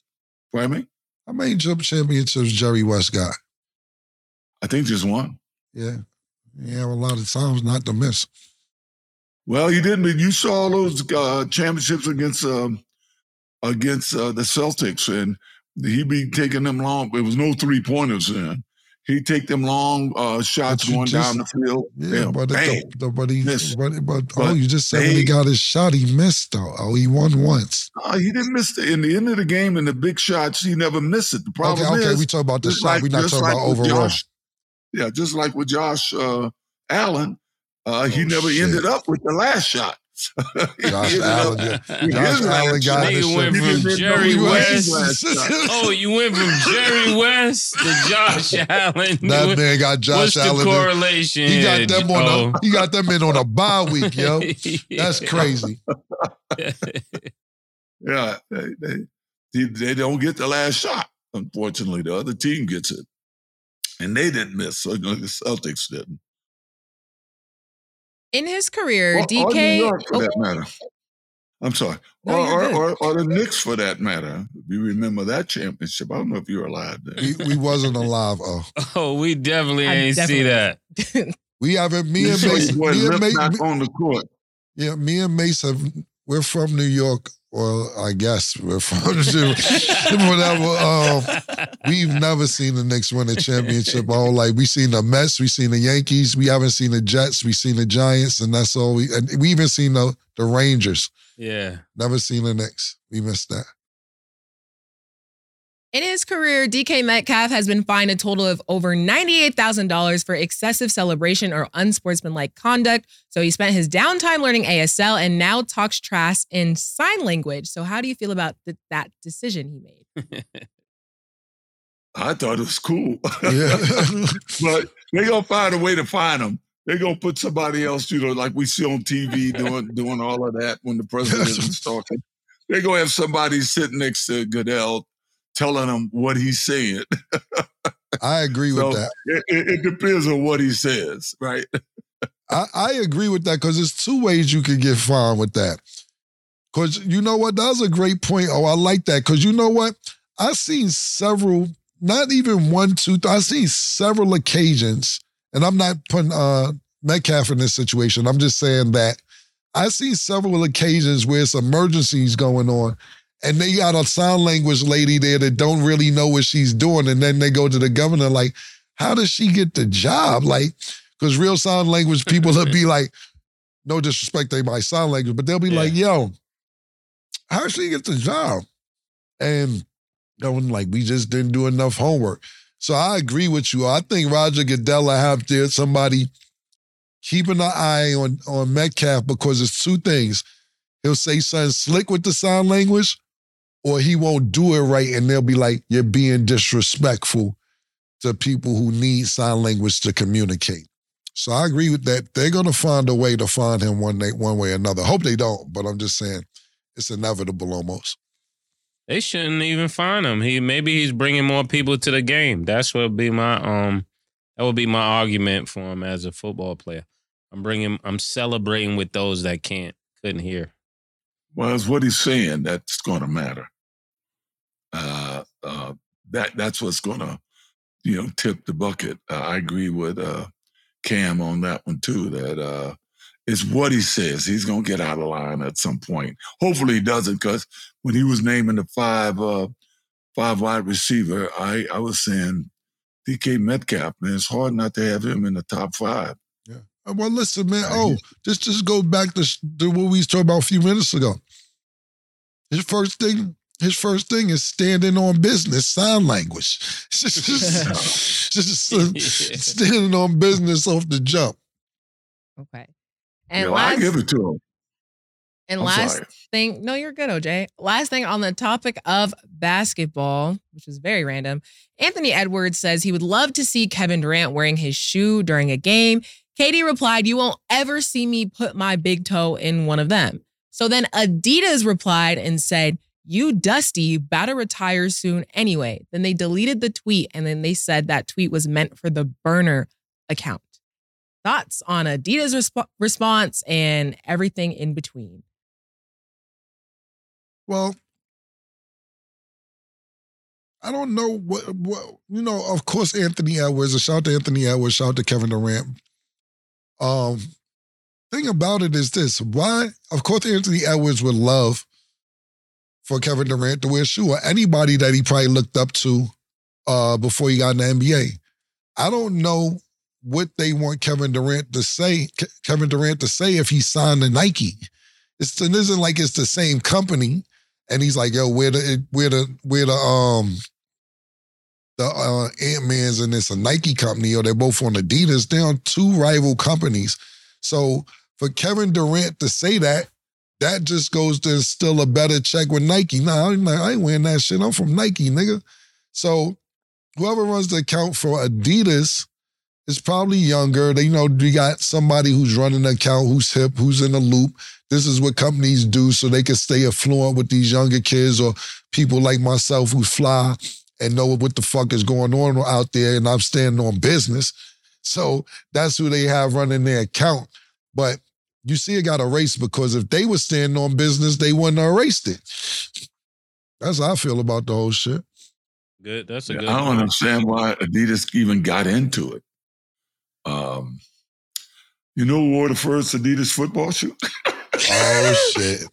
Pardon me? How many jump championships Jerry West got? I think just one. Yeah. yeah. have a lot of times not to miss. Well, he didn't. You saw those uh, championships against um, against uh, the Celtics, and he be taking them long. It was no three pointers then. He take them long uh, shots going just- down the field. Yeah, but, bang. it, the, but he, but, but, oh, you just said when he got his shot, he missed though. Oh, he won once. Uh, he didn't miss the, in the end of the game in the big shots. He never missed it. The problem okay, okay, is we talk about the shot. We're not talking about with overall. Josh, yeah, just like with Josh uh, Allen, uh, he Oh, never shit. ended up with the last shot. [LAUGHS] He Josh Allen, up yeah. with Josh Allen got shot. the Nigga went from Jerry West. his last shot. Oh, you went from Jerry West to Josh [LAUGHS] Allen. That man got Josh What's Allen. the in- correlation? He got them on Joe? a oh. he got them in on a bye week, yo. [LAUGHS] That's crazy. Yeah, they, they, they, they don't get the last shot. Unfortunately, the other team gets it, and they didn't miss. So uh, the Celtics didn't. In his career, Or, or New DK. York, for Oh, that matter. I'm sorry, No, or, you're or, or, or the Knicks, for that matter. If you remember that championship, I don't know if you were alive then. We, we wasn't alive. Oh, [LAUGHS] Oh, we definitely I ain't see that. [LAUGHS] we haven't. Me and So Mace. you boy Me and left Mace. back on the court. Yeah, me and Mace have. We're from New York. Well, I guess [LAUGHS] we're from whatever. Um, we've never seen the Knicks win a championship. All like we seen the Mets, we seen the Yankees, we haven't seen the Jets, we seen the Giants, and that's all. We and we even seen the the Rangers. yeah. Never seen the Knicks. We missed that. In his career, DK Metcalf has been fined a total of over $98,000 for excessive celebration or unsportsmanlike conduct. So he spent his downtime learning ASL and now talks trash in sign language. So, how do you feel about th- that decision he made? [LAUGHS] I thought it was cool. Yeah. [LAUGHS] but they gonna find a way to find him. They gonna put somebody else, you know, like we see on TV doing doing all of that when the president [LAUGHS] is talking. They gonna have somebody sitting next to Goodell telling him what he's saying. I agree So with that. it, it, depends on what he says, right? I, I agree with that because there's two ways you can get fined with that. Because you know what? That was a great point. Oh, I like that. Because you know what? I've seen several, not even one, two, th- I've seen several occasions, and I'm not putting uh, Metcalf in this situation. I'm just saying that I've seen several occasions where it's emergencies going on, and they got a sign language lady there that don't really know what she's doing, and then they go to the governor like, how does she get the job? Like, because real sign language people will be like, no disrespect to my sign language, but they'll be like, yo, how did she get the job? And going like, we just didn't do enough homework. So I agree with you. I think Roger Goodell have there somebody keeping an eye on, on Metcalf because it's two things. He'll say something slick with the sign language, or he won't do it right, and they'll be like, you're being disrespectful to people who need sign language to communicate. So I agree with that. They're gonna find a way to find him one day, one way or another. Hope they don't, but I'm just saying it's inevitable almost. They shouldn't even find him. He maybe he's bringing more people to the game. That's what be my um. That would be my argument for him as a football player. I'm bringing. I'm celebrating with those that can't couldn't hear. Well, it's what he's saying that's going to matter. Uh, uh, that that's what's going to, you know, tip the bucket. Uh, I agree with uh, Cam on that one too. That uh, it's what he says. He's going to get out of line at some point. Hopefully, he doesn't, because when he was naming the five uh, five wide receiver, I I was saying DK Metcalf. Man, it's hard not to have him in the top five. Uh, Well, listen, man. Oh, just just go back to, to what we was talking about a few minutes ago. His first thing, his first thing is standing on business, sign language. [LAUGHS] just, [LAUGHS] just, uh, [LAUGHS] standing on business off the jump. Okay. And You know, I last, give it to him. and I'm last sorry. thing, no, you're good, OJ. Last thing on the topic of basketball, which is very random. Anthony Edwards says he would love to see Kevin Durant wearing his shoe during a game. KD replied, You won't ever see me put my big toe in one of them. So then Adidas replied and said, You dusty, about to retire soon anyway. Then they deleted the tweet and then they said that tweet was meant for the burner account. Thoughts on Adidas' resp- response and everything in between? Well, I don't know what what you know. Of course, Anthony Edwards. A shout out to Anthony Edwards. Shout out to Kevin Durant. Um, thing about it is this: why? Of course, Anthony Edwards would love for Kevin Durant to wear a shoe, or anybody that he probably looked up to uh, before he got in the NBA. I don't know what they want Kevin Durant to say. Ke- Kevin Durant to say if he signed to Nike. It's, it isn't like it's the same company and he's like, "Yo, where the where the where the um the uh, Ant Man's and it's a Nike company, or they're both on Adidas. They're on two rival companies. So for Kevin Durant to say that, that just goes to still a better check with Nike. Nah, I'm like, I ain't wearing that shit. I'm from Nike, nigga. So whoever runs the account for Adidas is probably younger. They you know you got somebody who's running the account, who's hip, who's in the loop. This is what companies do so they can stay affluent with these younger kids or people like myself who fly and know what the fuck is going on out there. And I'm standing on business. So that's who they have running their account. But you see, it got erased because if they were standing on business, they wouldn't have erased it. That's how I feel about the whole shit. Good. That's a Yeah, good. I don't point. understand why Adidas even got into it. Um, you know who wore the first Adidas football shoe? [LAUGHS] Oh shit.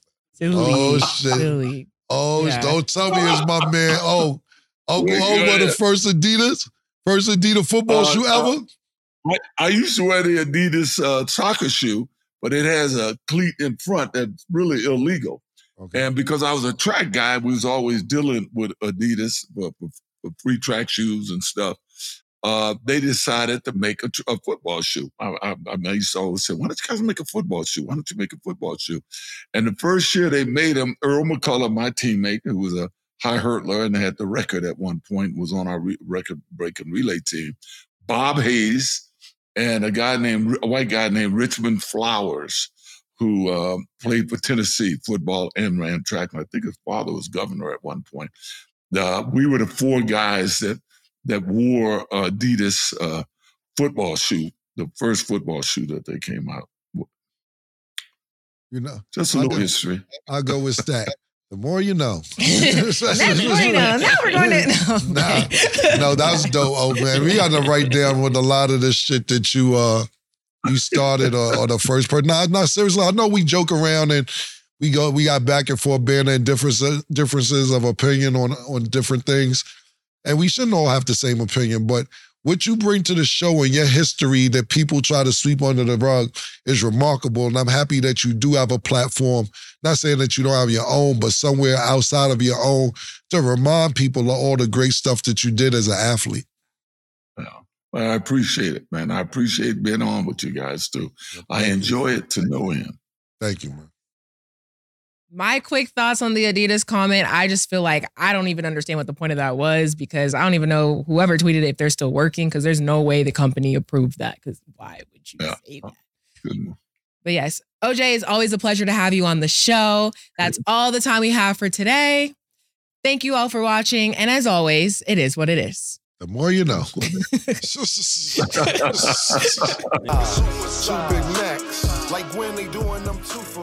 Oh shit. Silly. Oh, Yeah. don't tell me it's my man. Oh, Uncle Yeah, O wore the first Adidas, first Adidas football Uh, shoe uh, ever. I, I used to wear the Adidas uh, soccer shoe, but it has a cleat in front that's really illegal. Okay. And because I was a track guy, we was always dealing with Adidas for, for, for free track shoes and stuff. Uh, they decided to make a, a football shoe. I, I, I used to always say, "Why don't you guys make a football shoe? Why don't you make a football shoe?" And the first year they made them, Earl McCullough, my teammate, who was a high hurdler and had the record at one point, was on our re- record breaking relay team. Bob Hayes and a guy named a white guy named Richmond Flowers, who uh, played for Tennessee football and ran track. And I think his father was governor at one point. Uh, we were the four guys that that wore Adidas uh, football shoe, the first football shoe that they came out. with. You know, Just a I little do. history. I'll go with Stack. The more you know. [LAUGHS] [LAUGHS] That's right now. Now we're going to. [LAUGHS] No, Nah, no, that's dope, old man. We got to write down with a lot of this shit that you uh you started or, or the first person. Nah, nah, seriously, I know we joke around and we go we got back and forth banter and differences differences of opinion on on different things. And we shouldn't all have the same opinion, but what you bring to the show and your history that people try to sweep under the rug is remarkable. And I'm happy that you do have a platform. Not saying that you don't have your own, but somewhere outside of your own to remind people of all the great stuff that you did as an athlete. Well, I appreciate it, man. I appreciate being on with you guys too. I enjoy it to no end. Thank you, man. My quick thoughts on the Adidas comment. I just feel like I don't even understand what the point of that was because I don't even know whoever tweeted it if they're still working because there's no way the company approved that. Because why would you say oh, that? Good. But yes, OJ, it's always a pleasure to have you on the show. That's all the time we have for today. Thank you all for watching. And as always, it is what it is. The more you know. [LAUGHS] [LAUGHS] [LAUGHS] Two Big Macs, like when they doing them two for